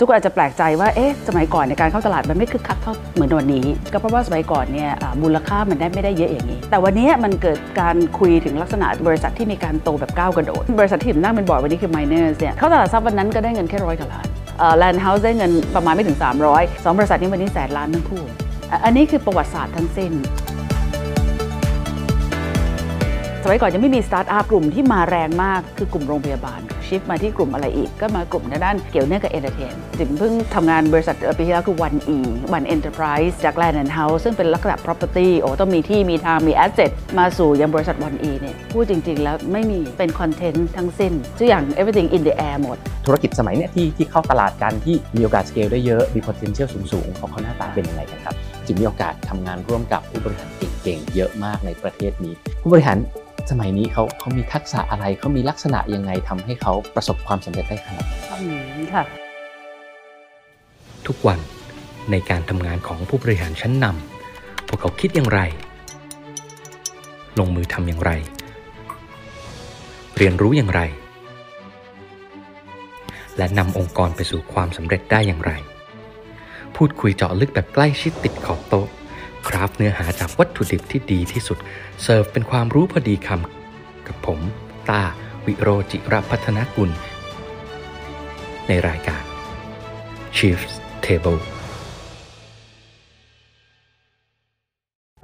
ทุกคนอาจจะแปลกใจว่า เอ๊ะ สมัยก่อนในการเข้าตลาดมันไม่คึกคักเท่าเหมือนวันนี้ ก็เพราะว่าสมัยก่อนเนี่ยมูลค่ามันได้ไม่ได้เยอะอย่างนี้ แต่วันนี้มันเกิดการคุยถึงลักษณะบริษัทที่มีการโตแบบก้าวกระโดด บริษัทที่ผมนั่งเป็นบอร์ดวันนี้คือ Minor เนี่ย เข้าตลาดทรัพย์วันนั้นก็ได้เงินแค่ร้อยกว่าล้าน Land House ได้เงินประมาณไม่ถึง 300สองบริษัทนี้วันนี้แสนล้านทั้งคู่ อันนี้คือประวัติศาสตร์ทั้งสิ้น สมัยก่อนยังไม่มีสตาร์ทอัพกลุ่มที่มาแรงมากคือกลุ่มโรงพยาบาล shift มาที่กลุ่มอะไรอีก ก็มากลุ่มในด้านเกี่ยวเนื่องกับ entertain จิ๋มเพิ่งทำงานบริษัทปีที่แล้วคือ ONEE One Enterprise จาก Land and House ซึ่งเป็นลักษณะ property โอ้ต้องมีที่มีทางมี asset มาสู่ยังบริษัท One E เนี่ยพูดจริง ๆ แล้วไม่มีเป็นคอนเทนต์ทั้งสิ้นทุกอย่าง everything in the air หมด ธุรกิจสมัยเนี้ยที่ที่เข้าตลาดกันที่มีโอกาสสเกลได้เยอะมี potential สูงๆของเขาหน้าตาเป็นยังไงกันครับจิ๋มมีโอกาสทำงานร่วมกับผู้บริหารเก่งๆเยอะมากในประเทศนี้ ผู้บริหาร สมัยนี้เขาเขามีทักษะอะไรเขามีลักษณะยังไงทำให้เขาประสบความสำเร็จได้ขนาดนี้อืมค่ะ ทุกวันในการทำงานของผู้บริหารชั้นนำพวกเขาคิดอย่างไร ลงมือทำอย่างไร เรียนรู้อย่างไร และนำองค์กรไปสู่ความสำเร็จได้อย่างไร พูดคุยเจาะลึกแบบใกล้ชิดติดขอบโต๊ะ คราฟเนื้อหาจากวัตถุดิบที่ดีที่สุด เสิร์ฟเป็นความรู้พอดีคำกับผมตาวิโรจิรพัฒนกุล ในรายการ Chiefs Table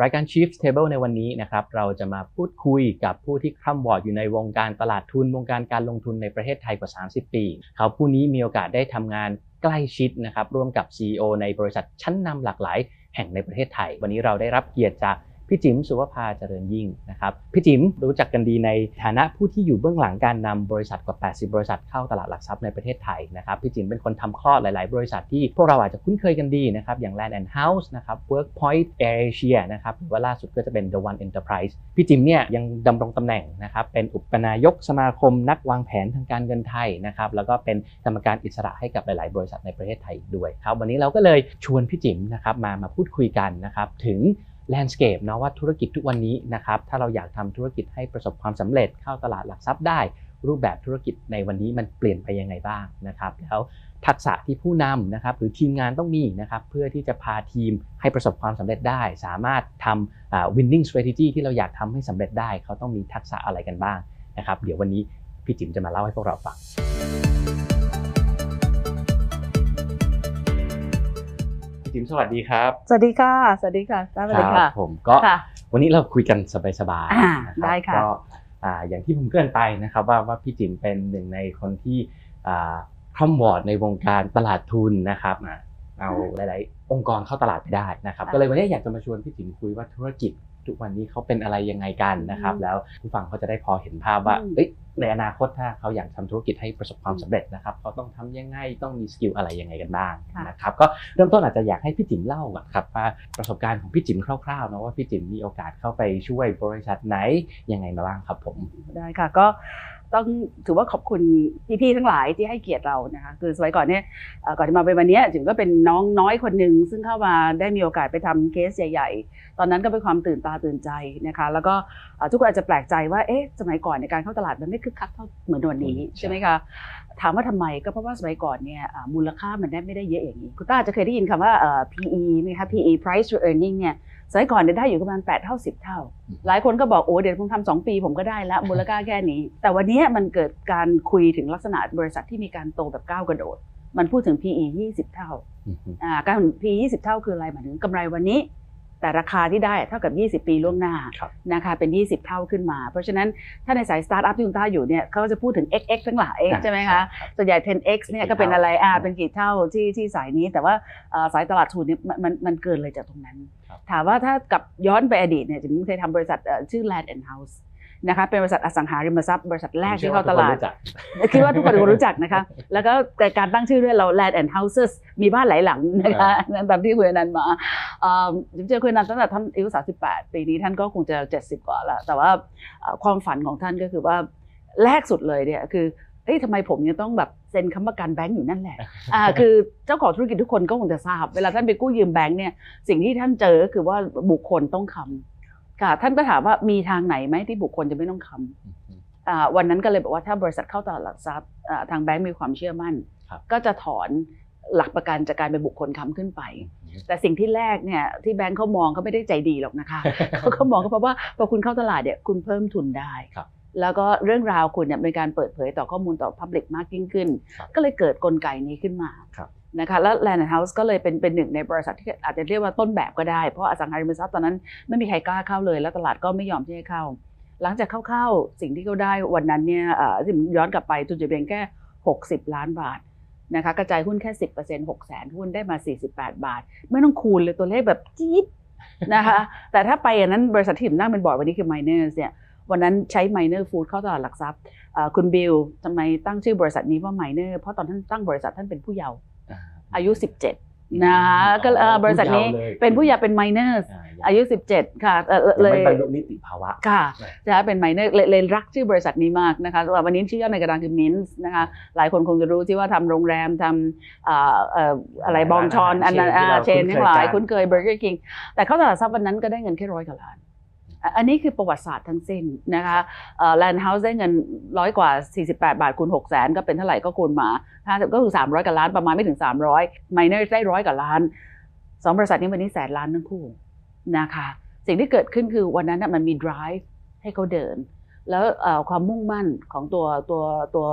รายการ Chief Table ในวันนี้นะครับเราจะมาพูดคุยกับผู้ที่คร่ำวอดอยู่ในวงการตลาดทุนวงการการลงทุนในประเทศไทยกว่า 30 ปี เขาผู้นี้มีโอกาสได้ทำงานใกล้ชิดนะครับร่วมกับ CEO ในบริษัทชั้นนำหลากหลาย แห่งในประเทศไทย วันนี้เราได้รับเกียรติจาก พี่จิ๋มสุวภาเจริญยิ่งนะครับพี่จิ๋มรู้จักกันดีในฐานะผู้ที่อยู่เบื้องหลังการนำบริษัทกว่า 80 บริษัทเข้าตลาดหลักทรัพย์ในประเทศไทยนะครับพี่จิ๋มเป็นคนทำคลอดหลาย ๆ บริษัทที่พวกเราอาจจะคุ้นเคยกันดีนะครับอย่าง Land and House นะครับ Workpoint Asia นะครับหรือว่าล่าสุดก็จะเป็น The One Enterprise พี่จิ๋มเนี่ยยังดำรงตำแหน่งนะครับเป็นอุปนายกสมาคมนักวางแผนทางการเงินไทยนะครับแล้วก็เป็นกรรมการอิสระให้กับหลาย ๆ บริษัทในประเทศไทยด้วยครับวันนี้เราก็เลยชวนพี่จิ๋มนะครับมามาพูดคุยกันนะครับถึง แลนด์สเคปนะว่าธุรกิจทุกวันนี้นะครับถ้าเราอยากทำธุรกิจให้ประสบความสำเร็จเข้าตลาดหลักทรัพย์ได้ รูปแบบธุรกิจในวันนี้มันเปลี่ยนไปยังไงบ้างนะครับแล้วทักษะที่ผู้นำนะครับหรือทีมงานต้องมีนะครับเพื่อที่จะพาทีมให้ประสบความสำเร็จได้ สามารถทำ winning strategy ที่เราอยากทำให้สำเร็จได้ เขาต้องมีทักษะอะไรกันบ้างนะครับเดี๋ยววันนี้พี่จิ๋มจะมาเล่าให้พวกเราฟัง จิ๋มสวัสดีครับ สวัสดีค่ะ สวัสดีค่ะสวัสดีค่ะผมก็ค่ะวันนี้เราคุยกันสบายอ่าๆนะครับได้ค่ะก็อ่าอย่างที่ผมเกริ่นไปนะครับว่าว่าพี่จิ๋มเป็นหนึ่งในคนที่อ่าคล่อมวอร์ดในวงการตลาดทุนนะครับอ่าเอาหลาย ๆ องค์กรเข้าตลาดไปได้นะครับ ก็เลยวันนี้อยากจะมาชวนพี่จิ๋มคุยว่าธุรกิจ ทุกวันนี้เขาเป็นอะไรยังไงกันนะครับ แล้วผู้ฟังเขาจะได้พอเห็นภาพว่าเอ้ยในอนาคตถ้าเขาอยากทำธุรกิจให้ประสบความสำเร็จนะครับเขาต้องทำยังไงต้องมีสกิลอะไรยังไงกันบ้างนะครับก็เริ่มต้นอาจจะอยากให้พี่จิ๋มเล่าก่อนครับว่าประสบการณ์ของพี่จิ๋มคร่าวๆเนาะว่าพี่จิ๋มมีโอกาสเข้าไปช่วยบริษัทไหนยังไงมาบ้างครับผมได้ค่ะก็ ต้องถือว่าขอบคุณพี่ๆทั้งหลายที่ให้เกียรติเรานะคะคือสมัยก่อนเนี่ยก่อนที่มาเป็นวันนี้จิ๋มก็เป็นน้องน้อยคนหนึ่งซึ่งเข้ามาได้มีโอกาสไปทำเคสใหญ่ ๆ ตอนนั้นก็เป็นความตื่นตาตื่นใจนะคะแล้วก็ทุกคนอาจจะแปลกใจว่าเอ๊ะสมัยก่อนในการเข้าตลาดมันไม่คึกคักเท่าเหมือนวันนี้ใช่ไหมคะ ถามว่าทำไมก็เพราะว่าสมัยก่อนเนี่ยอ่ามูลค่ามันได้ไม่ได้เยอะอย่างนี้ คุณต้าจะเคยได้ยินคำว่าเอ่อ PE ไหมคะ PE price to earning เนี่ยสมัยก่อนเนี่ยได้อยู่ประมาณ8เท่า10 เท่า หลายคนก็บอกโอ้เดี๋ยวผมทำสองปีผมก็ได้ละมูลค่าแค่นี้ แต่วันนี้มันเกิดการคุยถึงลักษณะบริษัทที่มีการโตแบบก้าวกระโดด มันพูดถึง PE 20 เท่าอือฮึอ่าการ PE 20 เท่าคืออะไรหมายถึงกำไรวันนี้ แต่ราคาที่ได้เท่ากับ 20 ปีล่วงหน้าครับนะคะเป็น 20 เท่าขึ้นมา เพราะฉะนั้นถ้าในสายสตาร์ทอัพที่คุณต้าอยู่เนี่ยเขาจะพูดถึง XX ทั้งหลายใช่ไหมคะส่วนใหญ่ 10x เนี่ยก็เป็นอะไรอ่าเป็นกี่เท่าที่ที่สายนี้ แต่ว่าเอ่อสายตลาดทุนเนี่ยมันมันมันเกินเลยจากตรงนั้นครับถามว่าถ้ากลับย้อนไปอดีตเนี่ยจิมเคยทำบริษัทเอ่อชื่อ Land and House นะคะเป็นบริษัทอสังหาริมทรัพย์บริษัทแรกที่เข้าตลาดคิดว่าทุกคนคงรู้จักนะคะ แล้วก็การตั้งชื่อด้วยเรา Land and Houses มีบ้านหลายหลังนะคะนั่นตามที่คุยนันมาเอ่อจิมเจอคุยนันตั้งแต่ท่านอายุ 38 ปีนี้ท่านก็คงจะ 70 กว่าแล้ว แต่ว่าเอ่อความฝันของท่านก็คือว่าแรกสุดเลยเนี่ยคือเอ้ยทำไมผมยังต้องแบบเซ็นค้ำประกันแบงก์อยู่นั่นแหละ อ่า คือเจ้าของธุรกิจทุกคนก็คงจะทราบ เวลาท่านไปกู้ยืมแบงก์เนี่ย สิ่งที่ท่านเจอก็คือว่าบุคคลต้องคำ ค่ะท่านก็ถามว่ามีทางไหนไหมที่บุคคลจะไม่ต้องคำอ่าวันนั้นก็เลยบอกว่าถ้าบริษัทเข้าตลาดหลักทรัพย์อ่าทางแบงก์มีความเชื่อมั่นครับก็จะถอนหลักประกันจากการเป็นบุคคลค้ำขึ้นไป แต่สิ่งที่แรกเนี่ยที่แบงค์เขามองเขาไม่ได้ใจดีหรอกนะคะเขาก็มองก็เพราะว่าพอคุณเข้าตลาดเนี่ยคุณเพิ่มทุนได้ครับแล้วก็เรื่องราวคุณเนี่ยเป็นการเปิดเผยต่อข้อมูลต่อ Public มากยิ่งขึ้นครับก็เลยเกิดกลไกนี้ขึ้นมาครับ นะคะแล้ว Land House ก็เลยเป็นเป็นหนึ่งในบริษัทที่อาจจะเรียกว่าต้นแบบก็ได้ เพราะอสังหาริมทรัพย์ตอนนั้นไม่มีใครกล้าเข้าเลย แล้วตลาดก็ไม่ยอมที่จะเข้า หลังจากเข้าๆสิ่งที่เขาได้วันนั้นเนี่ยที่ย้อนกลับไปทุนจะเพียงแค่ 60 ล้านบาทนะคะกระจายหุ้นแค่ 10% 6แสนหุ้นได้มา 48 บาท ไม่ต้องคูณเลยตัวเลขแบบจี๊ดนะคะแต่ถ้าไปอันนั้นบริษัทที่ผมนั่งเป็นบอร์ดวันนี้คือ Miners เนี่ยวันนั้นใช้ Miner Food เข้าตลาดหลักทรัพย์คุณบิลทำไมตั้งชื่อบริษัทนี้ว่า Miner เพราะตอนท่านตั้งบริษัทท่านเป็นผู้เยาว์ อายุ 17นะคะก็เอ่อบริษัทนี้เป็นผู้เยาว์เป็น Miners อายุ 17 ค่ะเอ่อเลเลยยไม่บรรลุนิติภาวะค่ะนะจะเป็น Minor เลยรักชื่อบริษัทนี้มากนะคะแต่ว่าวันนี้ชื่อย่อในกระดานคือมินส์นะคะหลายคนคงจะรู้ที่ว่าทำโรงแรมทำอ่าเอ่ออะไร Bonchon อันนั้นอ่า chain ทั้งหลายคุ้นเคย Burger King แต่เข้าตลาดทรัพย์วันนั้นก็ได้เงินแค่ร้อยกว่าล้าน อันนี้คือประวัติศาสตร์ทั้งสิ้นนะคะ Land House ได้เงินร้อยกว่า 48 บาทคูณ6แสนก็เป็นเท่าไหร่ก็คูณมา50ก็คือ 300กว่าล้านประมาณไม่ถึง 300 Minor ได้ร้อยกว่าล้านสองบริษัทนี้วันนี้แสนล้านทั้งคู่นะคะสิ่งที่เกิดขึ้นคือวันนั้นน่ะมันมี drive ให้เขาเดิน แล้วความมุ่งมั่นของตัวตัวตัว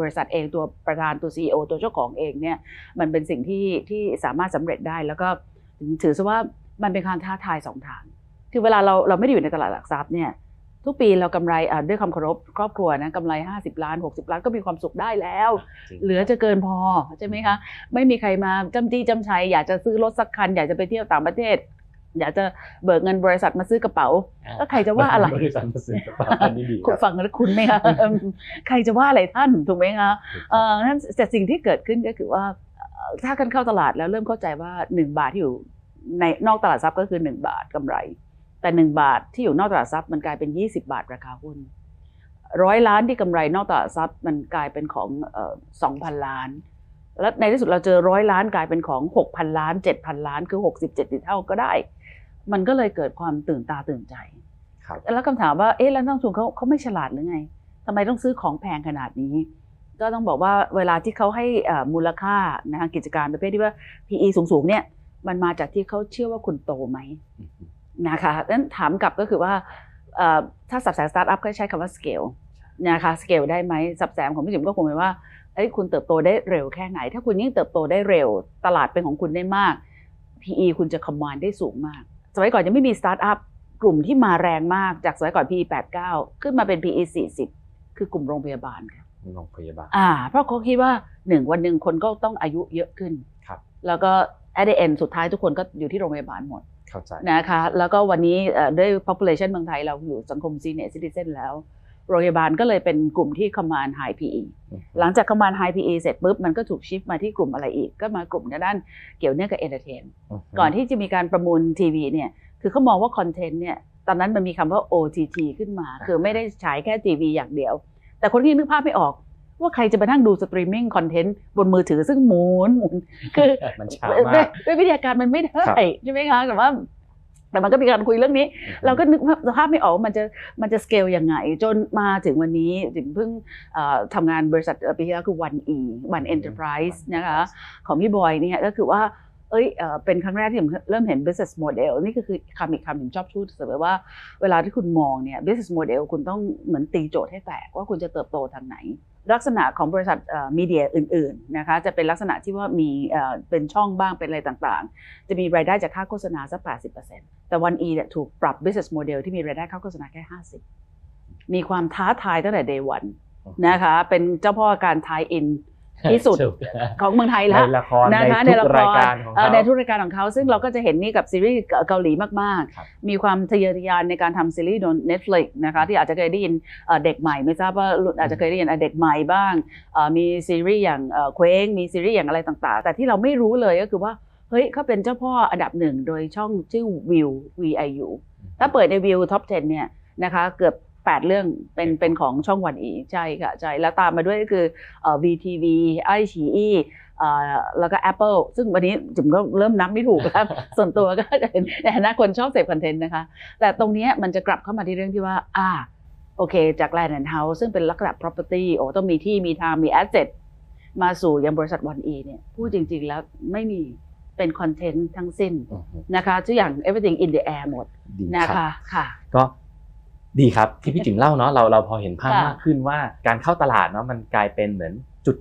บริษัทเองตัวประธานตัว CEO ตัวเจ้าของเองเนี่ยมันเป็นสิ่งที่ที่สามารถสำเร็จได้แล้วก็ถือซะว่ามันเป็นการท้าทายสองทาง คือเวลาเราเราไม่ได้อยู่ในตลาดหลักทรัพย์เนี่ยทุกปีเรากำไรอะด้วยความเคารพครอบครัวนะกำไร 50 ล้าน 60 ล้านก็มีความสุขได้แล้ว เหลือจะเกินพอใช่ไหมคะ ไม่มีใครมาจำจี้จำชัยอยากจะซื้อรถสักคัน อยากจะไปเที่ยวต่างประเทศ อยากจะเบิกเงินบริษัทมาซื้อกระเป๋าแล้วใครจะว่าอะไรบริษัทมาซื้อกระเป๋าอันนี้ดีคคุณรับฟังแล้วคุณไหมคะใครจะว่าอะไรท่านถูกไหมคะเอ่อนั่นแต่สิ่งที่เกิดขึ้นก็คือว่าเอ่อถ้ากันเข้าตลาดแล้วเริ่มเข้าใจว่า 1 บาทที่อยู่ในนอกตลาดทรัพย์ก็คือ 1 บาทกำไร แต่ 1 บาทที่อยู่นอกตลาดทรัพย์มันกลายเป็น 20 บาทราคาหุ้นร้อยล้านที่กำไรนอกตลาดทรัพย์มันกลายเป็นของสองพันล้าน แล้วในที่สุดเราเจอร้อยล้านกลายเป็นของ6,000ล้าน7,000ล้านคือ60 70เท่าก็ได้ มันก็เลยเกิดความตื่นตาตื่นใจครับแล้วคำถามว่าเอ๊ะแล้วนักลงทุนเขาเขาไม่ฉลาดหรือไงทำไมต้องซื้อของแพงขนาดนี้ ก็ต้องบอกว่าเวลาที่เขาให้เอ่อมูลค่านะคะกิจการประเภทที่ว่า PE สูงๆเนี่ยมันมาจากที่เขาเชื่อว่าคุณโตไหม นะคะนั้นถามกลับก็คือว่าเอ่อถ้าสับแสงสตาร์ทอัพก็ใช้คำว่า scale นะคะ scale ได้ไหมสับแสงของพี่จิ๋มก็คงเป็นว่าเอ้ยคุณเติบโตได้เร็วแค่ไหน ถ้าคุณยิ่งเติบโตได้เร็ว ตลาดเป็นของคุณได้มาก PE คุณจะคอมมานได้สูงมาก สมัยก่อนยังไม่มีสตาร์ทอัพกลุ่มที่มาแรงมากจากสมัยก่อน PE 89 ขึ้นมาเป็น PE 40 คือกลุ่มโรงพยาบาลค่ะโรงพยาบาลอ่า เพราะเขาคิดว่าหนึ่งวันหนึ่งคนก็ต้องอายุเยอะขึ้นครับแล้วก็ at the end สุดท้ายทุกคนก็อยู่ที่โรงพยาบาลหมดเข้าใจ นะคะแล้วก็วันนี้เอ่อด้วย population เมืองไทยเราอยู่สังคม senior citizen แล้วโรงพยาบาลก็เลยเป็นกลุ่มที่ command high PE หลังจาก command high PE เสร็จปุ๊บมันก็ถูก shift มาที่กลุ่มอะไรอีก ก็มากลุ่มด้านเกี่ยวเนื่องกับ entertain ก่อนที่จะมีการประมูลทีวีเนี่ยคือเขามองว่าคอนเทนต์เนี่ยตอนนั้นมันมีคำว่า OTT ขึ้นมา คือไม่ได้ฉายแค่ทีวีอย่างเดียว แต่คนที่นึกภาพไม่ออก ว่าใครจะไปนั่งดูสตรีมมิ่งคอนเทนต์บนมือถือซึ่งหมุนหมุนคือมันช้าด้วยมากด้วยวิทยาการมันไม่ได้ครับใช่ไหมคะแต่ว่าแต่มันก็มีการคุยเรื่องนี้ เราก็นึกภาพไม่ออกว่ามันจะมันจะสเกลยังไง จนมาถึงวันนี้ถึงเพิ่งเอ่อทำงานบริษัทเอ่อปีที่แล้วคือ One E One Enterprise นะคะของพี่บอยเนี่ยก็คือว่าเอ้ยเอ่อเป็นครั้งแรกที่ผมเริ่มเห็น business model นี่ก็คือคำอีกคำที่ผมชอบพูดเสมอว่าเวลาที่คุณมองเนี่ย business model คุณต้องเหมือนตีโจทย์ให้แตกว่าคุณจะเติบโตทางไหน ลักษณะของบริษัทมีเดียอื่นๆนะคะจะเป็นลักษณะที่ว่ามีเอ่อเป็นช่องบ้างเป็นอะไรต่างๆ จะมีรายได้จากค่าโฆษณาสัก 80%แต่วันอีเนี่ยถูกปรับ business model ที่มีรายได้ค่าโฆษณาแค่ 50 มีความท้าทายตั้งแต่ day one นะคะเป็นเจ้าพ่อการทายอิน ที่สุดถูกของเมืองไทยแล้วในละครนะคะในในทุละกครรายการของเอ่อเขาในทุกรายการของเขาซึ่งเราก็จะเห็นนี่กับซีรีส์เกาหลีมากครับๆมีความทะเยอทะยานในการทำซีรีส์โดน Netflix นะคะที่อาจจะเคยได้ยินเอ่อเด็กใหม่ไม่ทราบว่ารุ่นอาจจะเคยได้ยินอะเด็กใหม่บ้างเอ่อมีซีรีส์อย่างเคว้งมีซีรีส์อย่างอะไรต่างๆ แต่ที่เราไม่รู้เลยก็คือว่าเฮ้ยเขาเป็นเจ้าพ่ออันดับหนึ่งโดยช่องชื่อวิว VIU ถ้าเปิดในวิวท็อป 10 เนี่ยนะคะเกือบ 8 เรื่องเป็นเป็นของช่องวันอีใช่ค่ะใช่แล้วตามมาด้วยก็คือเอ่อ VTV ไอชีอีแล้วก็ Apple ซึ่งวันนี้จุ๋มก็เริ่มนับไม่ถูกแล้วส่วนตัวก็จะเป็นในฐานะคนชอบเสพคอนเทนต์นะคะ แต่ตรงเนี้ยมันจะกลับเข้ามาที่เรื่องที่ว่าอ่าโอเค จาก Land and House ซึ่งเป็นลักษณะ property โอ้ต้องมีที่มีทางมี asset มาสู่ยังบริษัทวันอีเนี่ยพูดจริง ๆ แล้วไม่มีเป็นคอนเทนต์ทั้งสิ้นอืมนะคะทุกอย่าง everything in the air หมดดีนะครับคะค่ะก็ ดีครับที่พี่จิ๋มเล่าเนาะเราเราพอเห็นภาพค่ะมากขึ้นว่าการเข้าตลาดเนาะมันกลายเป็นเหมือนจุด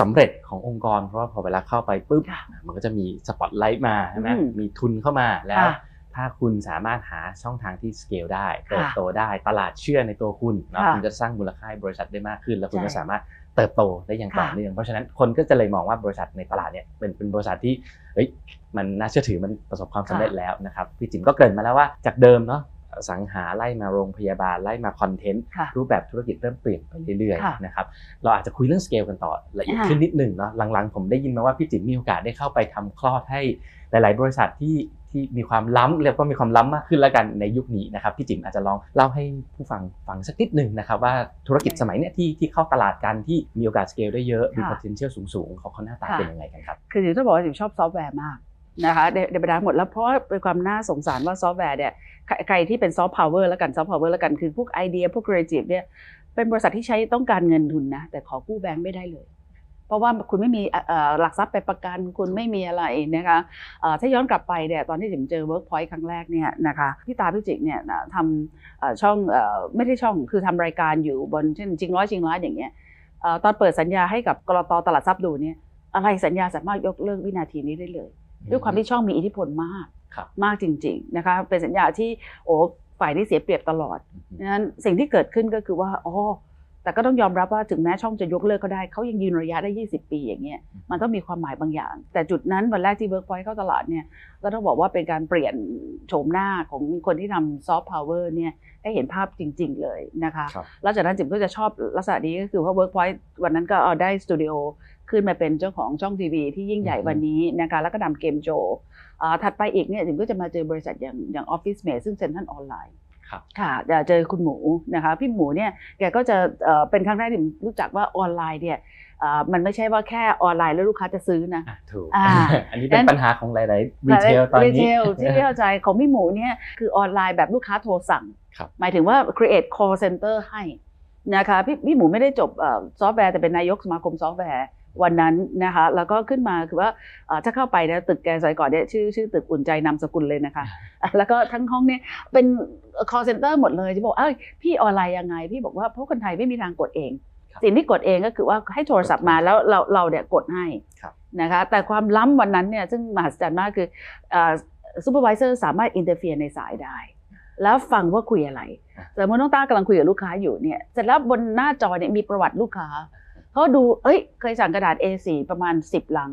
สำเร็จขององค์กร เพราะว่าพอเวลาเข้าไปปุ๊บค่ะมันก็จะมีสปอตไลท์มาใช่ไหมอืมมีทุนเข้ามาแล้วค่ะถ้าคุณสามารถหาช่องทางที่สเกลได้ค่ะเติบโตได้ตลาดเชื่อในตัวคุณเนาะค่ะคุณจะสร้างมูลค่าให้บริษัทได้มากขึ้น แล้วคุณใช่ก็สามารถเติบโตได้อย่างต่อค่ะเนื่องเพราะฉะนั้นคนก็จะเลยมองว่าบริษัทในตลาดเนี่ยเป็นเป็นบริษัทที่เฮ้ยมันน่าเชื่อถือมันประสบความสำเร็จแล้วนะครับพี่จิ๋มก็เกริ่นมาแล้วว่าจากเดิมเนาะอ สังหาไล่มาโรงพยาบาลไล่มาคอนเทนต์ค่ะรูปแบบธุรกิจเริ่มเปลี่ยนไปเรื่อยค่ะๆนะครับเราอาจจะคุยเรื่องสเกลกันต่อละเอียดค่ะขึ้นนิดหนึ่งเนาะหลังๆ ผมได้ยินมาว่าพี่จิ๋มมีโอกาสได้เข้าไปทำคลอดให้หลาย ๆ บริษัทที่ที่มีความล้ำเรียกว่ามีความล้ำมากขึ้นแล้วกันในยุคนี้นะครับพี่จิ๋มอาจจะลองเล่าให้ผู้ฟังฟังสักนิดหนึ่งนะครับว่าธุรกิจสมัยเนี้ยที่ที่เข้าตลาดกันที่มีโอกาสสเกลได้เยอะมีค่ะ potential สูงๆเขาเขาหน้าตาค่ะเป็นยังไงกันครับคือจิ๋มจะบอกว่าจิ๋มชอบซอฟต์แวร์มาก นะคะในในบรรดาหมดแล้วเพราะเป็นความน่าสงสารว่าซอฟต์แวร์เนี่ยใครที่เป็นซอฟต์พาวเวอร์แล้วกันซอฟต์พาวเวอร์แล้วกันคือพวกไอเดียพวกครีเอทีฟเนี่ยเป็นบริษัทที่ใช้ต้องการเงินทุนนะแต่ขอกู้แบงค์ไม่ได้เลย เพราะว่าคุณไม่มีหลักทรัพย์ไปประกันคุณไม่มีอะไรนะคะถ้าย้อนกลับไปเนี่ยตอนที่จิ๋มเจอ Workpoint ครั้งแรกเนี่ยนะคะพี่ตาพี่จิกเนี่ยทำช่องอไม่ได้ช่องคือทำรายการอยู่บนเช่นจริงร้อยจริงร้อยอย่างเงี้ยตอนเปิดสัญญาให้กับกรตตลาดทรัพย์ดูเนี่ยอะไรสัญญาสามารถยกเลิกวินาทีนี้ได้เลย ด้วยความที่ช่องมีอิทธิพลมากครับมากจริง ๆนะคะ เป็นสัญญาที่โอ้ฝ่ายที่เสียเปรียบตลอดอืมดังนั้นสิ่งที่เกิดขึ้นก็คือว่าอ๋อแต่ก็ต้องยอมรับว่าถึงแม้ช่องจะยกเลิกก็ได้เขายังยืนระยะได้ 20 ปีอย่างเงี้ยมันต้องมีความหมายบางอย่าง แต่จุดนั้นวันแรกที่ Workpoint เข้าตลาดเนี่ยก็ต้องบอกว่าเป็นการเปลี่ยนโฉมหน้าของคนที่ทำซอฟต์พาวเวอร์เนี่ยให้เห็นภาพจริง ๆ เลยนะคะครับแล้วจากนั้นจิ๋มก็จะชอบลักษณะนี้ก็คือว่า Workpoint วันนั้นก็เอาได้สตูดิโอ ขึ้นมาเป็นเจ้าของช่องทีวีที่ยิ่งใหญ่อือฮึวันนี้นะคะแล้วก็นำเกมโชว์อ่าถัดไปอีกเนี่ยจิ๋มก็จะมาเจอบริษัทอย่างอย่าง OfficeMate ซึ่งเซ็นทรัลออนไลน์ครับค่ะจะเจอคุณหมูนะคะพี่หมูเนี่ยแกก็จะเอ่อเป็นครั้งแรกที่ผมรู้จักว่าออนไลน์เนี่ยเอ่อมันไม่ใช่ว่าแค่ออนไลน์แล้วลูกค้าจะซื้อนะอะถูกอ่าอันนี้เป็นปัญหาของหลายๆ retail ตอนนี้เทลที่เข้าใจของพี่หมูเนี่ยคือออนไลน์แบบลูกค้าโทรสั่งครับหมายถึงว่า create call center ให้นะคะพี่พี่หมูไม่ได้จบซอฟต์แวร์แต่เป็นนายกสมาคมซอฟต์แวร์ วันนั้นนะคะแล้วก็ขึ้นมาคือว่าเอ่อถ้าเข้าไปนะตึกแกสมัยก่อนเนี่ยชื่อชื่อตึกอุ่นใจนามสกุลเลยนะคะ แล้วก็ทั้งห้องเนี่ยเป็น call center หมดเลยจะบอกเอ้ยพี่ออนไลน์ยังไง พี่บอกว่าเพราะคนไทยไม่มีทางกดเองครับสิ่งที่กดเองก็คือว่าให้โทรศัพท์มาแล้วเราเราเนี่ยกดให้ครับนะคะแต่ความล้ำวันนั้นเนี่ยซึ่งมหัศจรรย์มากคือ supervisor สามารถ interfere ในสายได้ แล้วฟังว่าคุยอะไรอะสมมติน้องต้ากำลังคุยกับลูกค้าอยู่เนี่ยเสร็จแล้วบนหน้าจอเนี่ยมีประวัติลูกค้า เขาดู เอ้ย เคยสั่งกระดาษ A4 ประมาณ 10 ลัง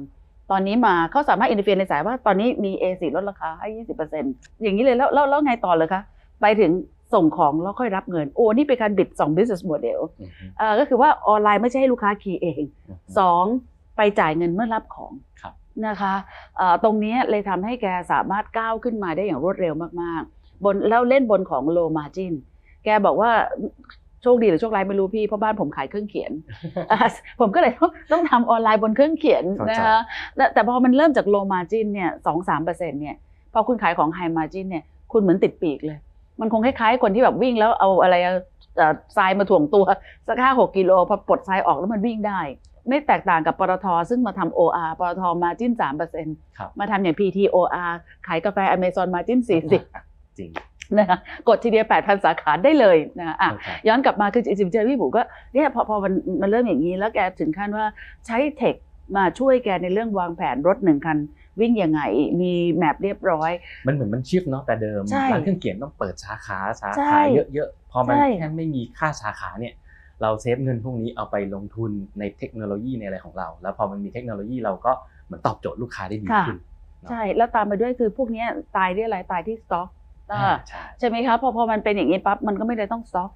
ตอนนี้มาเขาสามารถ interfere ในสายว่าตอนนี้มี A4 ลดราคาให้ 20%อย่างนี้เลยแล้วแล้วแล้วไงต่อเลยคะ ไปถึงส่งของแล้วค่อยรับเงิน โอ้ นี่เป็นการบิดสอง business model อืมอืมเอ่อก็คือว่าออนไลน์ไม่ใช่ให้ลูกค้าคีย์เองอืมสองไปจ่ายเงินเมื่อรับของครับนะคะเอ่อตรงนี้เลยทำให้แกสามารถก้าวขึ้นมาได้อย่างรวดเร็วมากๆบนแล้วเล่นบนของ low margin แกบอกว่า โชคดีหรือโชคร้ายไม่รู้พี่เพราะบ้านผมขายเครื่องเขียนอะผมก็เลยต้องต้องทำออนไลน์บนเครื่องเขียนเข้าใจนะคะแต่แต่พอมันเริ่มจาก low margin เนี่ยสองสามเปอร์เซ็นต์เนี่ยพอคุณขายของ high margin เนี่ยคุณเหมือนติดปีกเลย มันคงคล้ายๆคนที่แบบวิ่งแล้วเอาอะไรเอ่อทรายมาถ่วงตัวสักห้าหกกิโลพอปลดทรายออกแล้วมันวิ่งได้ไม่แตกต่างกับปตทซึ่งมาทำ OR ปตทมาจิ้นสามเปอร์เซ็นต์ครับมาทำอย่าง PTOR ขายกาแฟ Amazon มาจิ้นสี่สิบจริง นะคะกดทีเดียว 8,000 สาขาได้เลยนะคะอะเข้าใจย้อนกลับมาคือจริงๆเจอพี่หมูก็เนี่ยพอพอมันมันเริ่มอย่างนี้แล้วแกถึงขั้นว่าใช้เทคมาช่วยแกในเรื่องวางแผนรถหนึ่งคัน วิ่งยังไงมี map เรียบร้อย มันเหมือนมัน shift เนาะแต่เดิมใช่ร้านเครื่องเขียนต้องเปิดสาขาสาใช่ขาเยอะๆพอมันใช่แค่ไม่มีค่าสาขาเนี่ยเรา save เงินพวกนี้เอาไปลงทุนในเทคโนโลยีในอะไรของเรา แล้วพอมันมีเทคโนโลยีเราก็เหมือนตอบโจทย์ลูกค้าได้ดีขึ้นใช่แล้วตามไปด้วยคือพวกเนี้ยตายด้วยอะไรตายที่สต็อกอ่า ใช่ใช่ไหมคะพอพอมันเป็นอย่างนี้ปั๊บมันก็ไม่ได้ต้องสต็อก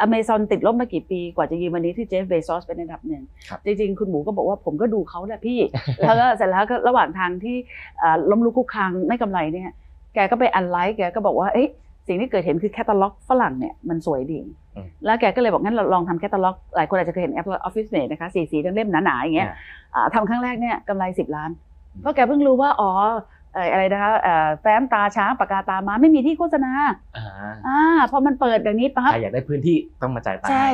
อเมซอนติดลบมากี่ปีกว่าจะยืนวันนี้ที่ Jeff Bezos เป็นอันดับหนึ่งครับจริงๆ คุณหมูก็บอกว่าผมก็ดูเขาแหละพี่ แล้วก็เสร็จแล้วก็ระหว่างทางที่อ่าล้มลุกคลุกคลางไม่กำไรเนี่ยแกก็ไป analyze แกก็บอกว่าเอ้ยสิ่งที่เกิดเห็นคือแคตตาล็อกฝรั่งเนี่ยมันสวยดีอืมแล้วแกก็เลยบอกงั้นเราลองทำแคตตาล็อกหลายคนอาจจะเคยเห็นแอป OfficeMate นะคะสีสีเล่มๆหนาๆอย่างเงี้ยอ่าอ่าทำครั้งแรกเนี่ยกำไร 10 ล้านอืมเพราะแกเพิ่งรู้ว่าอ๋อเอ่ออะไรนะคะเอ่อแฟ้มตาช้างปากกาตาม้าไม่มีที่โฆษณาอ่าอ่าพอมันเปิดอย่างนี้ปั๊บใครอยากได้พื้นที่ต้องมาจ่ายตังค์ใช่ห้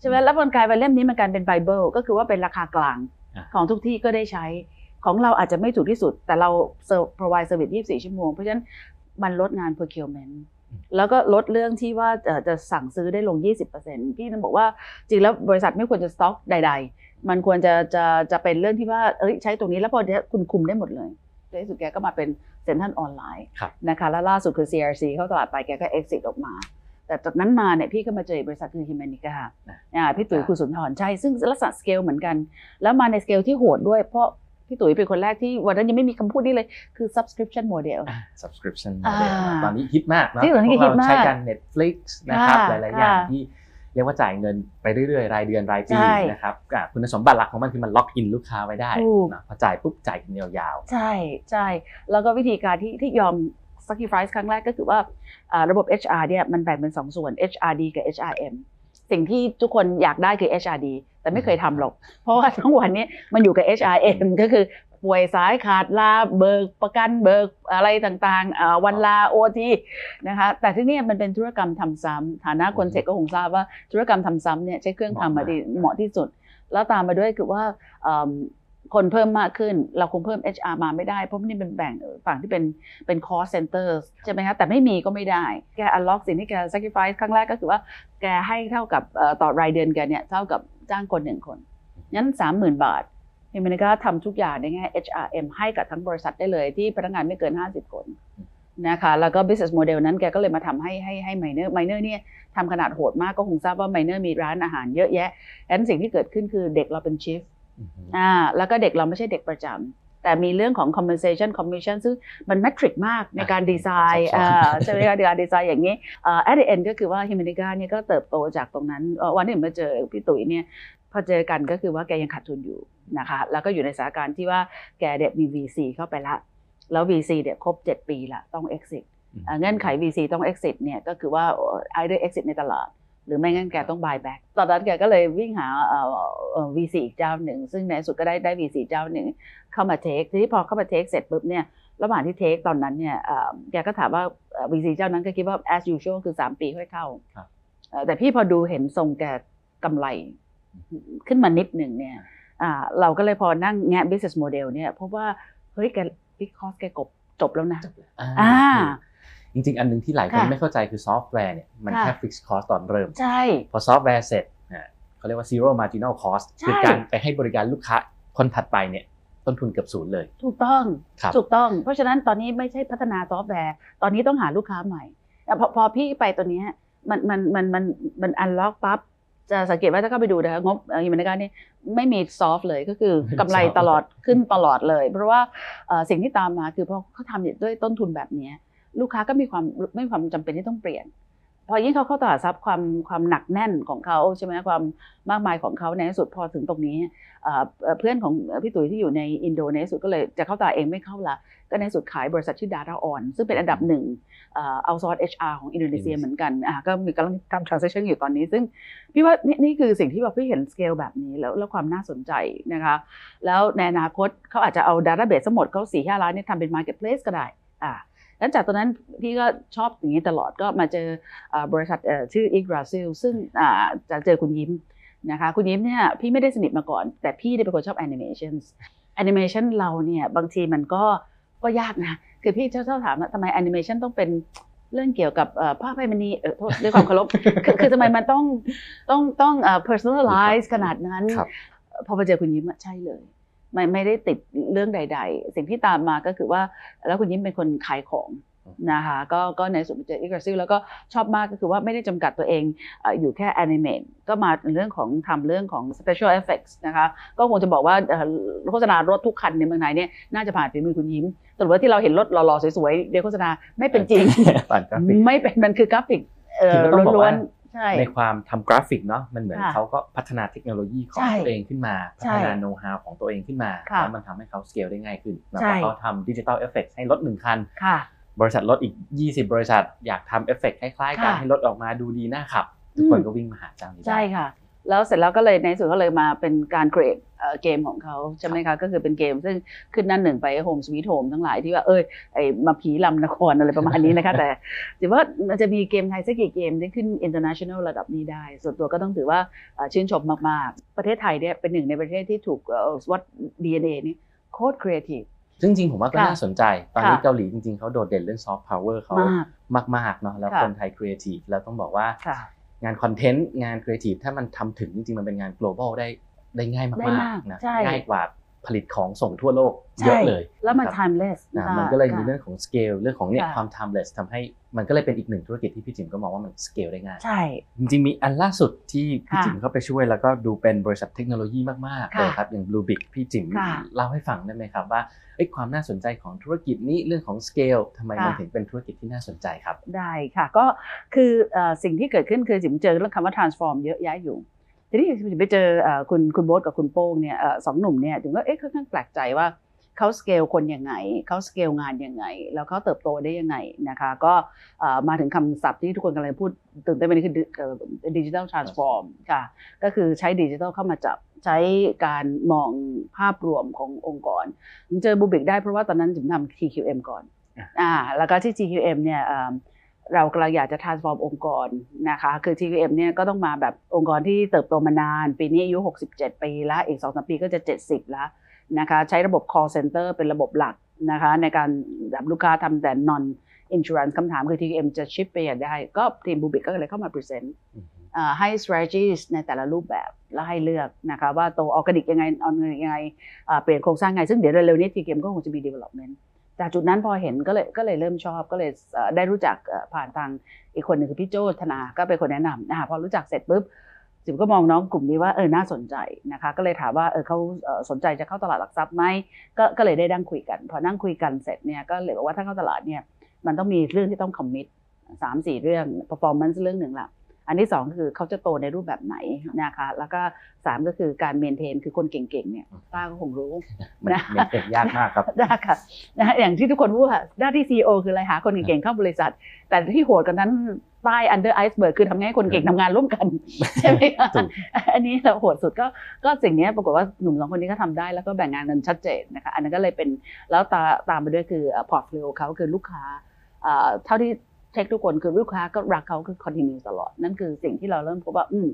ใช่ไหมแล้วมันกลายเป็นเล่มนี้มันกลายเป็นไบเบิลก็คือว่าเป็นราคากลางอ่าของทุกที่ก็ได้ใช้ของเราอาจจะไม่ถูกที่สุด แต่เรา serve provide service 24 ชั่วโมง เพราะฉะนั้นมันลดงาน procurement แล้วก็ลดเรื่องที่ว่าเอ่อจะสั่งซื้อได้ลง 20%พี่นั้นบอกว่าจริงแล้วบริษัทไม่ควรจะสต็อกใด ๆ มันควรจะจะจะเป็นเรื่องที่ว่าเอ้ยใช้ตรงนี้แล้วพอเนี้ยคุณคุมได้หมดเลย ในที่สุดแกก็มาเป็นเซ็นทรัลออนไลน์ครับนะคะแล้วล่าสุดคือ CRC เข้าตลาดไปแกก็ exit ออกมา แต่จากนั้นมาเนี่ยพี่ก็มาเจอบริษัทคือฮิม a นิกาอ่าพี่ตุ๋ยคุณสุนทรใช่ซึ่งลักษณะสเกลเหมือนกัน แล้วมาในสเกลที่โหดด้วยเพราะพี่ตุ๋ยเป็นคนแรกที่วันนั้นยังไม่มีคำพูดนี้เลยคือ subscription model Ah, subscription อ่า model ตอนนี้ฮิตมากเนาะที่ตอนนี้พวกเราฮิตมากใช้กัน Netflix นะครับค่ะหลายๆอย่างค่ะที่ เรียกว่าจ่ายเงินไปเรื่อยๆ รายเดือนรายปีใช่นะครับอะคุณสมบัติหลักของมันคือมัน lock in ลูกค้าไว้ได้ถูกนะพอจ่ายปุ๊บจ่ายกันยาวใช่ใช่แล้วก็วิธีการที่ที่ยอม sacrifice ครั้งแรกก็คือว่าอ่าระบบ HR เนี่ยมันแบ่งเป็น 2 ส่วน HRD กับ HRM สิ่งที่ทุกคนอยากได้คือ HRD แต่ไม่เคยทำหรอก เพราะว่าทั้งวันนี้มันอยู่กับ HRM ก็คือ ป่วยสายขาดลาเบิกประกันเบิกอะไรต่างๆวันลาโอทีนะคะแต่ที่นี่มันเป็นธุรกรรมทำซ้ำฐานะคนเทคก็คงทราบว่าธุรกรรมทำซ้ำเนี่ยใช้เครื่องทำมาดีเหมาะที่สุด แล้วตามมาด้วยคือว่าคนเพิ่มมากขึ้น เราคงเพิ่ม HR มาไม่ได้ เพราะนี่เป็นแบ่งฝั่งที่เป็นเป็น cost center ใช่ไหมคะแต่ไม่มีก็ไม่ได้ แก unlock สิ่งที่แก sacrifice ครั้งแรกก็คือว่าแกให้เท่ากับต่อรายเดือนแกเนี่ยเท่ากับจ้างคนหนึ่งคนงั้น30,000บาท เฮมินิก้าทำทุกอย่างในแง่ HRM ให้กับทั้งบริษัทได้เลยที่พนักงานไม่เกิน 50 คนนะคะแล้วก็ business model นั้นแกก็เลยมาทำให้ให้ให้ Miner Miner เนี่ยทำขนาดโหดมากก็คงทราบว่า Miner มีร้านอาหารเยอะแยะดังนั้นสิ่งที่เกิดขึ้นคือเด็กเราเป็น chief ๆอือฮึอ่าแล้วก็เด็กเราไม่ใช่เด็กประจำแต่มีเรื่องของ compensation commission ซึ่งมันแมทริกมากในการดีไซน์ซับซ้อนอ่าใช่ไหมคะในการดีไซน์อย่างนี้อ่า at the end ก็คือว่า Humanica เนี่ยก็เติบโตจากตรงนั้นเอ่อวันที่ผมมาเจอพี่ตุ๋ยเนี่ยพอเจอกันก็คือว่าแกยังขาดทุนอยู่ นะคะแล้วก็อยู่ในสถานการณ์ที่ว่าแกเด็ดมี VC เข้าไปละ แล้ว VC เนี่ยครบ 7 ปีละต้อง exit อ่าเงื่อนไข VC ต้อง exit เนี่ยก็คือว่าเอ่อ either exit ในตลาด หรือไม่งั้นแกต้อง buy back ตอนนั้นแกก็เลยวิ่งหาเอ่อเอ่อ VC อีกเจ้าหนึ่ง ซึ่งในที่สุดก็ได้ได้ VC เจ้าหนึ่ง เข้ามา take ทีนี้พอเข้ามา take เสร็จปุ๊บเนี่ยระหว่างที่ take ตอนนั้นเนี่ยเอ่อแกก็ถามว่าเอ่อ VC เจ้านั้นก็คิดว่า as usual คือ 3 ปีค่อยเข้าครับเอ่อแต่พี่พอดูเห็นทรงแกกำไร ขึ้นมานิดหนึ่งเนี่ยอ่า เราก็เลยพอนั่งแงะ business model เนี่ยพบว่าเฮ้ยแก big cost แกกบจบแล้วนะอ่าอ่าจริงๆ อันหนึงที่หลายคนค่ะไม่เข้าใจคือซอฟต์แวร์เนี่ยมันค่ะแค่ fixed cost ตอนเริ่ม ใช่ พอซอฟต์แวร์เสร็จอะเขาเรียกว่า zero marginal cost ใช่คือการไปให้บริการลูกค้าคนถัดไปเนี่ยต้นทุนเกือบศูนย์เลย ถูกต้องครับถูกต้อง เพราะฉะนั้นตอนนี้ไม่ใช่พัฒนาซอฟต์แวร์ ตอนนี้ต้องหาลูกค้าใหม่อะพอพอพี่ไปตัวเนี้ยมันมันมันมันมัน unlock ปั๊บ จะสังเกตว่าถ้าเข้าไปดูนะคะงบฮิมันการนี่ไม่มีซอฟต์เลยก็คือกำไรตลอดขึ้นตลอดเลย เพราะว่าเอ่อสิ่งที่ตามมาคือพอเขาทำด้วยต้นทุนแบบเนี้ยลูกค้าก็มีความไม่มีความจำเป็นที่ต้องเปลี่ยน พอยิ่งเขาเข้าตลาดทรัพย์ความความหนักแน่นของเขาใช่ไหมความมากมายของเขาในที่สุดพอถึงตรงนี้เอ่อเอ่อเพื่อนของพี่ตุ๋ยที่อยู่ในอินโดในที่สุดก็เลยจะเข้าตลาดเองไม่เข้าละก็ในที่สุดขายบริษัทชื่อ Data On ซึ่งเป็นอันดับหนึ่ง เอ่อ outsource HR ของอินโดนีเซียเหมือนกันอะก็มีกำลังทำ transition อยู่ตอนนี้ ซึ่งพี่ว่านี่นี่คือสิ่งที่แบบพี่เห็นสเกลแบบนี้แล้วแล้วความน่าสนใจนะคะแล้วในอนาคตเขาอาจจะเอา database ทั้งหมดเขาสี่ห้าล้านเนี่ยทำเป็น marketplace ก็ได้อ่าแล้วจากตอนนั้นพี่ก็ชอบอย่างนี้ตลอดก็มาเจอเอ่อบริษัทเอ่อชื่อ i g r a s i l ซึ่งอ่าจะเจอคุณยิ้มนะคะคุณยิ้มเนี่ยพี่ไม่ได้สนิทมาก่อน แต่พี่ได้เป็นคนชอบ animations animation เราเนี่ยบางทีมันก็ ก็ยากนะคือพี่ชอบถามว่าทำไม animation ต้องเป็นเรื่องเกี่ยวกับเอ่อภาพไพมณีเออโทษด้วยความเคารพคือคือทำไมมันต้องต้องต้องเอ่อ personalize ขนาดนั้นครับพอมาเจอคุณยิ้มอะใช่เลยไม่ไม่ได้ติดเรื่องใด ๆ สิ่งที่ตามมาก็คือว่าแล้วคุณยิ้มเป็นคนขายของ นะคะก็ก็ในสุดเจออีกซิลแล้วก็ชอบมากก็คือว่าไม่ได้จำกัดตัวเองเอ่ออยู่แค่แอนิเมตก็มาในเรื่องของทำเรื่องของ special effects นะคะก็คงจะบอกว่าเอ่อโฆษณารถทุกคันในเมืองไทยเนี่ยน่าจะผ่านฝีมือคุณยิ้มแต่ว่าที่เราเห็นรถหล่อๆสวยๆในโฆษณาไม่เป็นจริงปั่นกราฟิกไม่เป็นมันคือกราฟิกเอ่อคือต้องบอกล้วว่านๆใช่ในความทำกราฟิกเนาะมันเหมือนค่ะเขาก็พัฒนาเทคโนโลยีของใช่ตัวเองขึ้นมา พัใช่ฒนาโน้ตฮาวของตัวเองขึ้นมาค่ะแล้วมันทำให้เขาสเกลได้ง่ายขึ้นแล้วใช่ก็เขาทำดิจิตอลเอฟเฟกให้รถหนึ่งคันค่ะ บริษัทรถอีก 20 บริษัทอยากทำเอฟเฟกคล้ายๆกันค่ะให้รถออกมาดูดีน่าขับ ทุกคนอืมก็วิ่งมาหาเจ้านี้ได้ใช่ค่ะ แล้วเสร็จแล้วก็เลยในที่สุดก็เลยมาเป็นการเกรดเกมของเขาใช่ไหมคะก็คือเป็นเกมซึ่งขึ้นหนั่นหนึ่งไป Home Sweet Home ทั้งหลายที่ว่าเอ้ยไอมาผีลำนครอะไรประมาณนี้นะคะ แต่ถือว่ามันจะมีเกมไทยสักกี่เกมที่ขึ้น international ระดับนี้ได้ ส่วนตัวก็ต้องถือว่าเอ่อชื่นชมมากๆ ประเทศไทยเนี่ยเป็นหนึ่งในประเทศที่ถูกเอ่อวัด DNA นี่โคตรครีเอทีฟ ซึ่งจริงผมว่าก็ค่ะน่าสนใจ ตอนนี้ค่ะเกาหลีจริงๆเขาโดดเด่นเรื่องซอฟต์พาวเวอร์เขามากมากๆเนาะแล้วค่ะคนไทยครีเอทีฟแล้วต้องบอกว่าค่ะงานคอนเทนต์งานครีเอทีฟถ้ามันทำถึงจริงๆมันเป็นงาน global ได้ได้ง่ายมากได้มากๆนะใช่ง่ายกว่า ผลิตของส่งทั่วโลกเยใช่อะเลยแล้วมันครับ timeless นะค่ะมันก็เลยมีค่ะเรื่องของ scale เรื่องของเนี่ยค่ะความ timeless ทำให้มันก็เลยเป็นอีกหนึ่งธุรกิจที่พี่จิมก็มองว่ามัน scale ได้ง่ายใช่จริงๆมีอันล่าสุดที่พี่ค่ะจิมเข้าไปช่วยแล้วก็ดูเป็นบริษัทเทคโนโลยีมากๆค่ะเลยครับอย่าง Bluebic พี่จิมค่ะเล่าให้ฟังได้ไหมครับว่าเอ้ยความน่าสนใจของธุรกิจนี้เรื่องของ scale ทำไมมันค่ะถึงเป็นธุรกิจที่น่าสนใจครับได้ค่ะก็คือเอ่อสิ่งที่เกิดขึ้นคือจิมเจอเรื่องคำว่า transform เยอะแยะอยู่ ทีนี้จิ๋มไปเจอเอ่อคุณคุณโบ๊ทกับคุณโป้งเนี่ยเอ่อสองหนุ่มเนี่ยถึงว่าเอ๊ะค่อนข้างแปลกใจว่าเขาสเกลคนยังไงเขาสเกลงานยังไง แล้วเขาเติบโตได้ยังไงนะคะก็เอ่อมาถึงคำศัพท์ที่ทุกคนกำลังพูดตื่นเต้นไปนี่คือ digital transform ค่ะก็คือใช้ดิจิทัลเข้ามาจับใช้การมองภาพรวมขององค์กรผมเจอบลูบิคได้เพราะว่าตอนนั้นจิ๋มทำ TQM ก่อนอ่าแล้วก็ที่ TQM เนี่ย เอิ่มเรากำลังอยากจะ transform องค์กรนะคะ คือ TQM เนี่ยก็ต้องมาแบบองค์กรที่เติบโตมานาน ปีนี้อายุ 67 ปีแล้วอีก 2-3 ปีก็จะ 70 แล้วนะคะ ใช้ระบบ call center เป็นระบบหลักนะคะ ในการแบบลูกค้าทำแต่ non-insurance คำถามคือ TQM จะ shift ไปอย่างได้ ก็ทีมบลูบิคก็เลยเข้ามา present อ่าให้ strategies ในแต่ละรูปแบบแล้วให้เลือกนะคะว่าโตออร์แกนิกยังไง inorganic ยังไงอ่าเปลี่ยนโครงสร้างไง ซึ่งเดี๋ยวเร็วๆนี้ TQM ก็คงจะมี development จากจุดนั้นพอเห็นก็เลยก็เลยเริ่มชอบก็เลยได้รู้จักผ่านทางอีกคนหนึ่งคือพี่โจธนาก็เป็นคนแนะนำนะคะพอรู้จักเสร็จปุ๊บจิมก็มองน้องกลุ่มนี้ว่าเออน่าสนใจนะคะก็เลยถามว่าเออเขาสนใจจะเข้าตลาดหลักทรัพย์ไหมก็ก็เลยได้นั่งคุยกัน พอนั่งคุยกันเสร็จเนี่ยก็เลยบอกว่าถ้าเข้าตลาดเนี่ยมันต้องมีเรื่องที่ต้องคอมมิตสามสี่เรื่อง performance เรื่องหนึ่งละ อันที่สองคือเขาจะโตในรูปแบบไหนนะคะแล้วก็สามก็คือการเมนเทนคือคนเก่งๆเนี่ยป้าก็คงรู้มันนะมันเป็นยากมากครับได้ค่ะนะฮะอย่างที่ทุกคนพูดค่ะหน้าที่ CEO คืออะไรหาคนเก่งๆเข้าบริษัท แต่ที่โหดกันนั้นใต้ under iceberg คือทำไงให้คนเก่งทำงานร่วมกัน ใช่ไหมคะถูกอันนี้เราโหดสุดก็ก็สิ่งนี้ปรากฏว่าหนุ่มสองคนนี้ก็ทำได้แล้วก็แบ่งงานกันชัดเจนนะคะอันนั้นก็เลยเป็นแล้วตาตามไปด้วยคือ portfolio เขาคือลูกค้าเอ่อเท่าที่ เช็คทุกคนคือลูกค้าก็รักเขาคือ continue ตลอด นั่นคือสิ่งที่เราเริ่มพบว่าอืม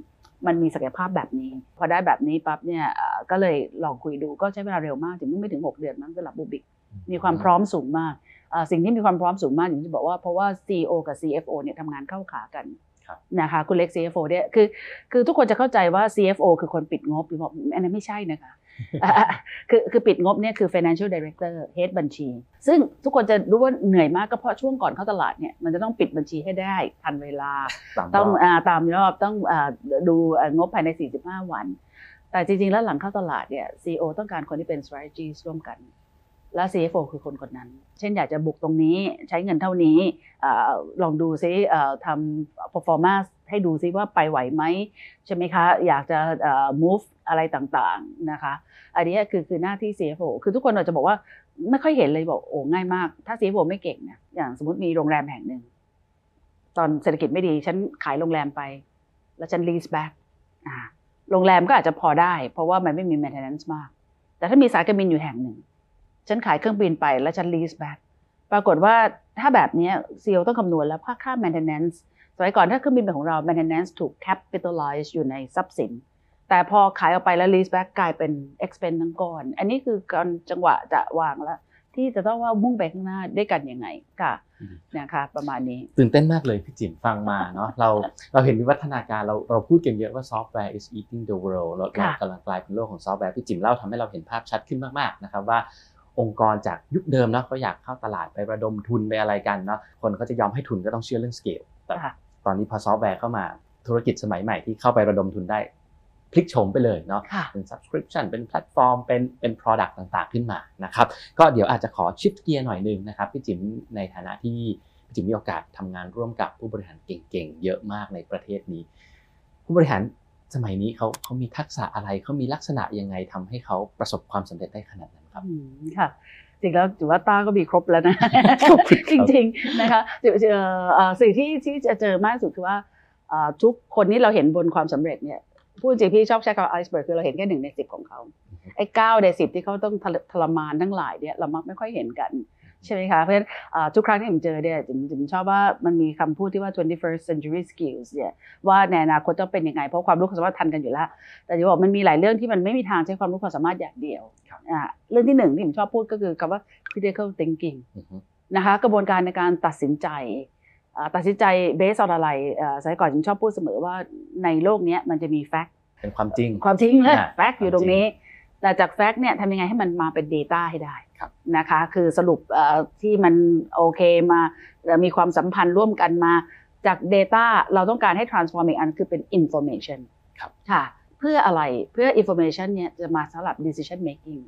มันมีศักยภาพแบบนี้ พอได้แบบนี้ปั๊บเนี่ยเอ่อก็เลยลองคุยดูก็ใช้เวลาเร็วมากถึงไม่ถึง 6 เดือนมั้งสำหรับบูบิกมีความพร้อมสูงมากเอ่อสิ่งที่มีความพร้อมสูงมากอย่างที่บอกว่าเพราะว่า CEO กับ CFO เนี่ยทำงานเข้าขากันครับนะคะคุณเล็ก CFO เนี่ยคือคือทุกคนจะเข้าใจว่า CFO คือคนปิดงบหรือบอกอันนั้นไม่ใช่นะคะอะ คือคือปิดงบเนี่ยคือ financial director head บัญชี ซึ่งทุกคนจะรู้ว่าเหนื่อยมากก็เพราะช่วงก่อนเข้าตลาดเนี่ยมันจะต้องปิดบัญชีให้ได้ทันเวลาสามรต้องอบอาตามยอดต้องอาดูอ่างบภายใน 45 วัน แต่จริงๆ แล้วหลังเข้าตลาดเนี่ย CEO ต้องการคนที่เป็น strategy ร่วมกัน และ CFO คือคนคนนั้น เช่นอยากจะบุกตรงนี้ใช้เงินเท่านี้อาลองดูซิเอ่อทำ performance ให้ดูซิว่าไปไหวไหมใช่ไหมคะ อยากจะเอ่อ move อะไรต่างๆนะคะ อันนี้คือคือหน้าที่ CFO คือทุกคนอาจจะบอกว่าไม่ค่อยเห็นเลยบอกโอ้ง่ายมาก ถ้า CFO ไม่เก่งเนี่ยอย่างสมมติมีโรงแรมแห่งหนึ่งตอนเศรษฐกิจไม่ดีฉันขายโรงแรมไป แล้วฉัน lease back โรงแรมก็อาจจะพอได้ เพราะว่ามันไม่มี maintenance มาก แต่ถ้ามีสายการบินอยู่แห่งหนึ่ง ฉันขายเครื่องบินไปแล้วฉัน lease back ปรากฏว่าถ้าแบบนี้ CEO ต้องคำนวณแล้วค่าค่า maintenance มัยก่อนถ้าเครื่องบินเป็นของเรา maintenance ถูก capitalize อยู่ในทรัพย์สิน แต่พอขายออกไปแล้ว lease back กลายเป็น expense ทั้งก้อน อันนี้คือการจังหวะจะวางแล้วที่จะต้องว่ามุ่งไปข้างหน้าด้วยกันยังไงค่ะอืมนะคะประมาณนี้ตื่นเต้นมากเลยพี่จิ๋มฟังมาเนาะเราเราเห็นวิวัฒนาการเราเราพูดกันเยอะว่า software is eating the world เราเราค่ะกำลังกลายเป็นโลกของซอฟต์แวร์พี่จิ๋มเล่าทำให้เราเห็นภาพชัดขึ้นมากๆนะครับว่าองค์กรจากยุคเดิมเนาะเขาอยากเข้าตลาดไประดมทุนไปอะไรกันเนาะคนเขาจะยอมให้ทุนก็ต้องเชื่อเรื่อง scale แต่ค่ะต อนนี้พอซอฟต์แวร์เข้ามาธุรกิจสมัยใหม่ที่เข้าไประดมทุนได้ พลิกโฉมไปเลยเนาะค่ะเป็น subscription เป็นแพลตฟอร์ม เป็นเป็น product ต่างๆ ขึ้นมานะครับก็เดี๋ยวอาจจะขอชิปเกียร์หน่อยหนึงนะครับพี่จิ๋มในฐานะที่พี่จิ๋มมีโอกาสทำงานร่วมกับผู้บริหารเก่งๆ เยอะมากในประเทศนี้ ผู้บริหารสมัยนี้เขาเขามีทักษะอะไรเขามีลักษณะยังไงทำให้เขาประสบความสำเร็จได้ขนาดนั้นครับอืมค่ะ จริงแล้วถือว่าต้าก็มีครบแล้วนะขอบคุณครับจริงๆนะคะเจอเจอเอ่อสิ่งที่ที่จะเจอมากที่สุดคือว่าเอ่อทุกคนนี้เราเห็นบนความสำเร็จเนี่ยพูดจริงพี่ชอบใช้คำว่าไอซ์เบิร์กคือเราเห็นแค่หนึ่งในสิบของเขาไอ้เก้าในสิบที่เขาต้องทรทรมานทั้งหลายเนี่ยเรามักไม่ค่อยเห็นกัน ใช่ไหมคะ เพราะฉะนั้นอ่าทุกครั้งที่ผมเจอเนี่ยจิมจิมชอบว่ามันมีคำพูดที่ว่า 21st century skills เนี่ยว่าในอนาคตจะเป็นยังไง เพราะความรู้ความสามารถทันกันอยู่แล้ว แต่จะบอกมันมีหลายเรื่องที่มันไม่มีทางใช้ความรู้ความสามารถอย่างเดียวครับอ่าเรื่องที่หนึ่งที่ผมชอบพูดก็คือคำว่า critical thinking อือฮึนะคะกระบวนการในการตัดสินใจอ่าตัดสินใจเบสออนอะไรอ่าสมัยก่อนผมชอบพูดเสมอว่าในโลกเนี้ยมันจะมีแฟกต์เป็นความจริง ความจริงเลยอ่าแฟกต์อยู่ตรงนี้แต่จากแฟกต์เนี่ยทำยังไงให้มันมาเป็น Data ให้ได้ครับ นะคะ คือสรุปเอ่อที่มันโอเคมาเอ่อมีความสัมพันธ์ร่วมกันมาจาก Data เราต้องการให้ transform อีกอันคือเป็น information ครับค่ะเพื่ออะไรเพื่อ information เนี่ยจะมาสำหรับ decision making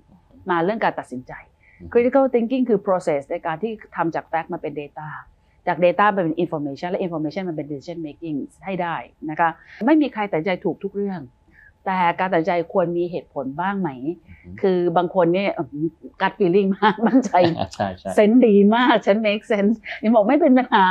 มาเรื่องการตัดสินใจ critical thinking คือ process ในการที่ทำจาก fact มาเป็น data จาก data มาเป็น information และ information มันเป็น decision making ให้ได้นะคะไม่มีใครตัดสินใจถูกทุกเรื่อง แต่การตัดสินใจควรมีเหตุผลบ้างไหม คือบางคนเนี่ยกัด feeling มากมั่นใจใช่ใช่เซนส์ดีมากฉัน make sense ยังบอกไม่เป็นปัญหา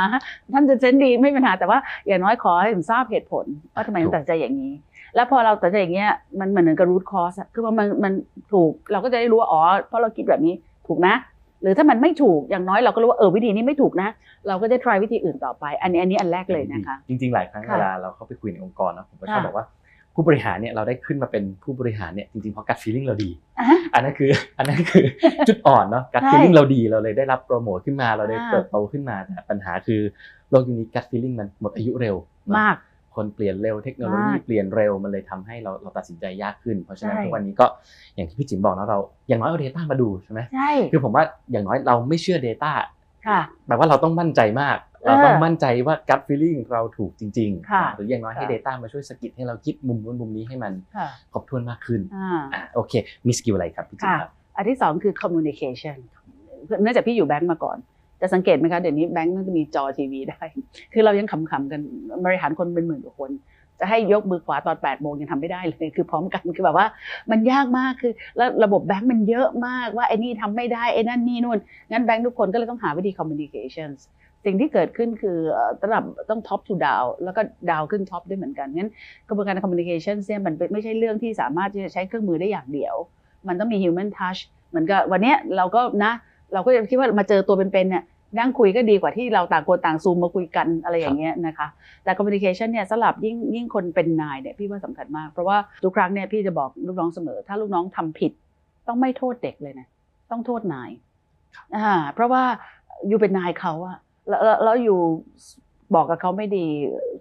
ท่านจะเซนส์ดีไม่เป็นปัญหาแต่ว่าอย่างน้อยขอให้ผมทราบเหตุผล ว่าทำไมถึงตัดสินใจอย่างนี้ แล้วพอเราตัดสินใจอย่างเงี้ยมันเหมือนกับ root cause อะคือว่ามันมันถูกเราก็จะได้รู้ว่าอ๋อเพราะเราคิดแบบนี้ถูกนะ หรือถ้ามันไม่ถูกอย่างน้อยเราก็รู้ว่าเออวิธีนี้ไม่ถูกนะ เราก็จะ try วิธีอื่นต่อไป อันนี้อันนี้อันแรกเลยนะคะ จริง ๆ หลายครั้งค่ะเวลาเราเข้าไปคุยในองค์กรนะผมก็ชอบค่ะบอกว่า ผู้บริหารเนี่ยเราได้ขึ้นมาเป็นผู้บริหารเนี่ยจริงๆเพราะกัดฟีลิ่งเราดีอะอันนั้นคืออันนั้นคือจุดอ่อนเนาะกัดใช่ฟีลิ่งเราดีเราเลยได้รับโปรโมทขึ้นมาเราได้อ่าเติบโตขึ้นมาแต่ปัญหาคือโลกยุคนี้กัดฟีลิ่งมันหมดอายุเร็วเนอะมากคนเปลี่ยนเร็วเทคโนโลยีมากเปลี่ยนเร็วมันเลยทำให้เราเราตัดสินใจยากขึ้น เพราะฉะนั้นใช่ทุกวันนี้ก็อย่างที่พี่จิ๋มบอกนะเราอย่างน้อยเอา Data มาดูใช่ไหมใช่คือผมว่าอย่างน้อยเราไม่เชื่อ Data ค่ะแปลว่าเราต้องมั่นใจมาก เออเราต้องมั่นใจว่า gut feeling เราถูกจริงค่ะหรืออย่างน้อยให้ค่ะ Data มาช่วยสะกิดให้เราคิดมุมนู้นมุมนี้ให้มันค่ะครบถ้วนมากขึ้นอ่าอ่าโอเค มี skill อะไรครับพี่จิ๊บค่ะครับอันที่สองคือ communication เนื่องจากพี่อยู่แบงก์มาก่อนจะสังเกตไหมคะเดี๋ยวนี้แบงก์มันจะมีจอทีวีได้ คือเรายังขำๆกันบริหารคนเป็นหมื่นกว่าคน จะให้ยกมือขวาตอน8ปดโมงยังทำไม่ได้เลย คือพร้อมกันคือแบบว่ามันยากมากคือแล้วระบบแบงก์มันเยอะมากว่าไอ้นี่ทำไม่ได้ไอ้นั่นนี่นู่นงั้นแบงก์ทุกคนก็เลยต้องหาวิธี communications สิ่งที่เกิดขึ้นคือเอ่อระดับต้อง top to down แล้วก็ down ขึ้น top ด้วยเหมือนกันงั้นกระบวนการ communication เนี่ยมันเป็นไม่ใช่เรื่องที่สามารถที่จะใช้เครื่องมือได้อย่างเดียว มันต้องมี human touch เหมือนกับวันเนี้ยเราก็นะ เราก็ยังคิดว่ามาเจอตัวเป็นๆเนี่ยนั่งคุยก็ดีกว่าที่เราต่างคนต่างซูมมาคุยกันอะไรอย่างเงี้ยนะคะ แต่ communication เนี่ยสลับยิ่งยิ่งคนเป็นนายเนี่ยพี่ว่าสำคัญมาก เพราะว่าทุกครั้งเนี่ยพี่จะบอกลูกน้องเสมอ ถ้าลูกน้องทำผิด ต้องไม่โทษเด็กเลยนะ ต้องโทษนายอ่าเพราะว่าอยู่เป็นนายเขาอะ แล้วแล้วแล้วอยู่บอกกับเขาไม่ดี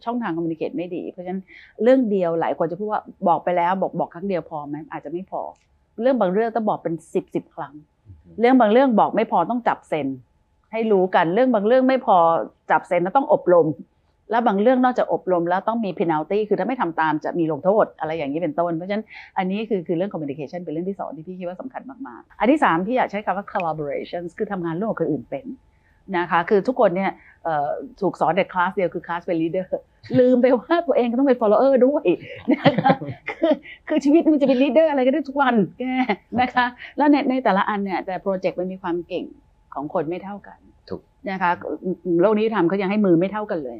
ช่องทางคอมมิ n นิเค e ไม่ดี เพราะฉะนั้นเรื่องเดียวหลายคนจะพูดว่าบอกไปแล้วบอกบอกครั้งเดียวพอไหมอาจจะไม่พอ เรื่องบางเรื่องต้องบอกเป็นสิบสิบครั้ง เรื่องบางเรื่องบอกไม่พอต้องจับเซ็นให้รู้กันเรื่องบางเรื่องไม่พอจับเซ็นแล้วต้องอบรม แล้วบางเรื่องนอกจากอบรมแล้วต้องมี penalty คือถ้าไม่ทำตามจะมีลงโทษอะไรอย่างนี้เป็นต้น เพราะฉะนั้นอันนี้คือคือเรื่อง communication เป็นเรื่องที่สองที่พี่คิดว่าสำคัญมากๆ อันที่สามพี่อยากใช้คำว่า collaboration คือทำงานร่วมกับคนอื่นเป็น นะคะคือทุกคนเนี่ยเอ่อถูกสอนในคลาสเดียวคือคลาสเป็น leader ลืมไปว่าตัวเองก็ต้องเป็น follower ด้วยนะคะคือคือชีวิตมันจะเป็น leader อะไรก็ได้ทุกวันแกนะคะแล้วในในแต่ละอันเนี่ยแต่โปรเจกต์มันมีความเก่งของคนไม่เท่ากันถูกนะคะโลกนี้ทำเขายังให้มือไม่เท่ากันเลย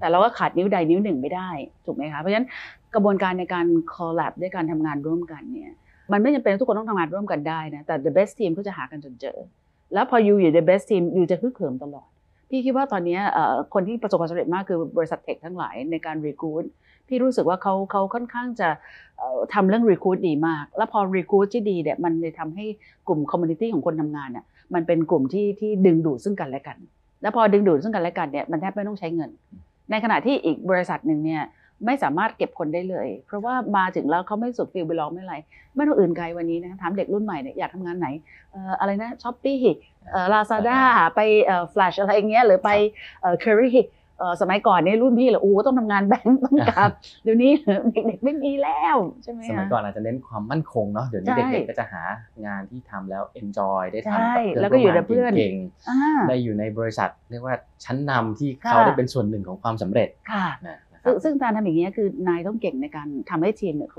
แต่เราก็ขาดนิ้วใดนิ้วหนึ่งไม่ได้ถูกไหมคะเพราะฉะนั้นกระบวนการในการ collab ด้วยการทำงานร่วมกันเนี่ยมันไม่จำเป็นทุกคนต้องทำงานร่วมกันได้นะแต่ the best team ก็จะหากันจนเจอ แล้วพออยู่อยู่ the best team อยู่จะฮึกเหิมตลอด พี่คิดว่าตอนนี้คนที่ประสบความสำเร็จมากคือบริษัทเทคทั้งหลายในการ recruit พี่รู้สึกว่าเขาเขาค่อนข้างจะเอ่อทำเรื่อง recruit ดีมาก แล้วพอ recruit ที่ดีเนี่ยมันเลยทำให้กลุ่ม community ของคนทำงานเนี่ยมันเป็นกลุ่มที่ที่ดึงดูดซึ่งกันและกัน แล้วพอดึงดูดซึ่งกันและกันเนี่ยมันแทบไม่ต้องใช้เงิน ในขณะที่อีกบริษัทหนึ่งเนี่ย ไม่สามารถเก็บคนได้เลย เพราะว่ามาถึงแล้วเขาไม่สุด feel ไปลองไม่อะไรไม่ต้องอื่นไกลวันนี้นะถามเด็กรุ่นใหม่เนี่ยอยากทำงานไหนเอ่ออะไรนะ Shopee เอ่อลาซาด้าไปเอ่อฟลชอะไรอย่างเงี้ยหรือไปเอ่อเคอรี่เอ่อสมัยก่อนเนี่ยรุ่นพี่เหรอโอ้ต้องทำงานแบงก์ต้องการเดี๋ยวนี้เด็กๆไม่มีแล้วใช่ไหมสมัยคะก่อนอาจจะเน้นความมั่นคงเนาะเดี๋ยวนี้ใช่เด็กๆก็จะหางานที่ทำแล้ว enjoy ได้ทำใช่กับแล้วก็อยู่กับเพื่อนเก่งอ่าๆได้อยู่ในบริษัทเรียกว่าชั้นนำที่ค่ะเขาได้เป็นส่วนหนึ่งของความสำเร็จ ค่ะนะนะครับซึ่งซึ่งการทำอย่างนี้ยคือนายต้องเก่งในการทำให้ทีมเนี่ย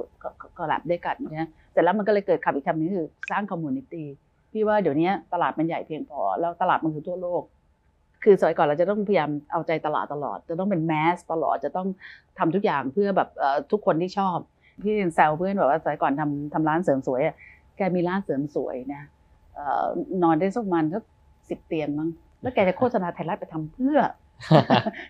ก็ลับด้วยกันนะเสร็จแล้วมันก็เลยเกิดคำอีกคำหนึงคือสร้างคอมมูนิตี้พี่ว่าเดี๋ยวนี้ตลาดมันใหญ่เพียงพอ แล้วตลาดมันคือทั่วโลก คือสมัยก่อนเราจะต้องพยายามเอาใจตลาดตลอด จะต้องเป็นแมสตลอดจะต้องทำทุกอย่างเพื่อแบบเอ่อทุกคนที่ชอบพี่แซวเพื่อนบอกว่าสมัยก่อนทำทำร้านเสริมสวยอะแกมีร้านเสริมสวยนะเอ่อนอนได้สักประมาณสักสิบเตียงมั้งแล้วแกจะโฆษณาไทยรัฐไปทำเพื่อ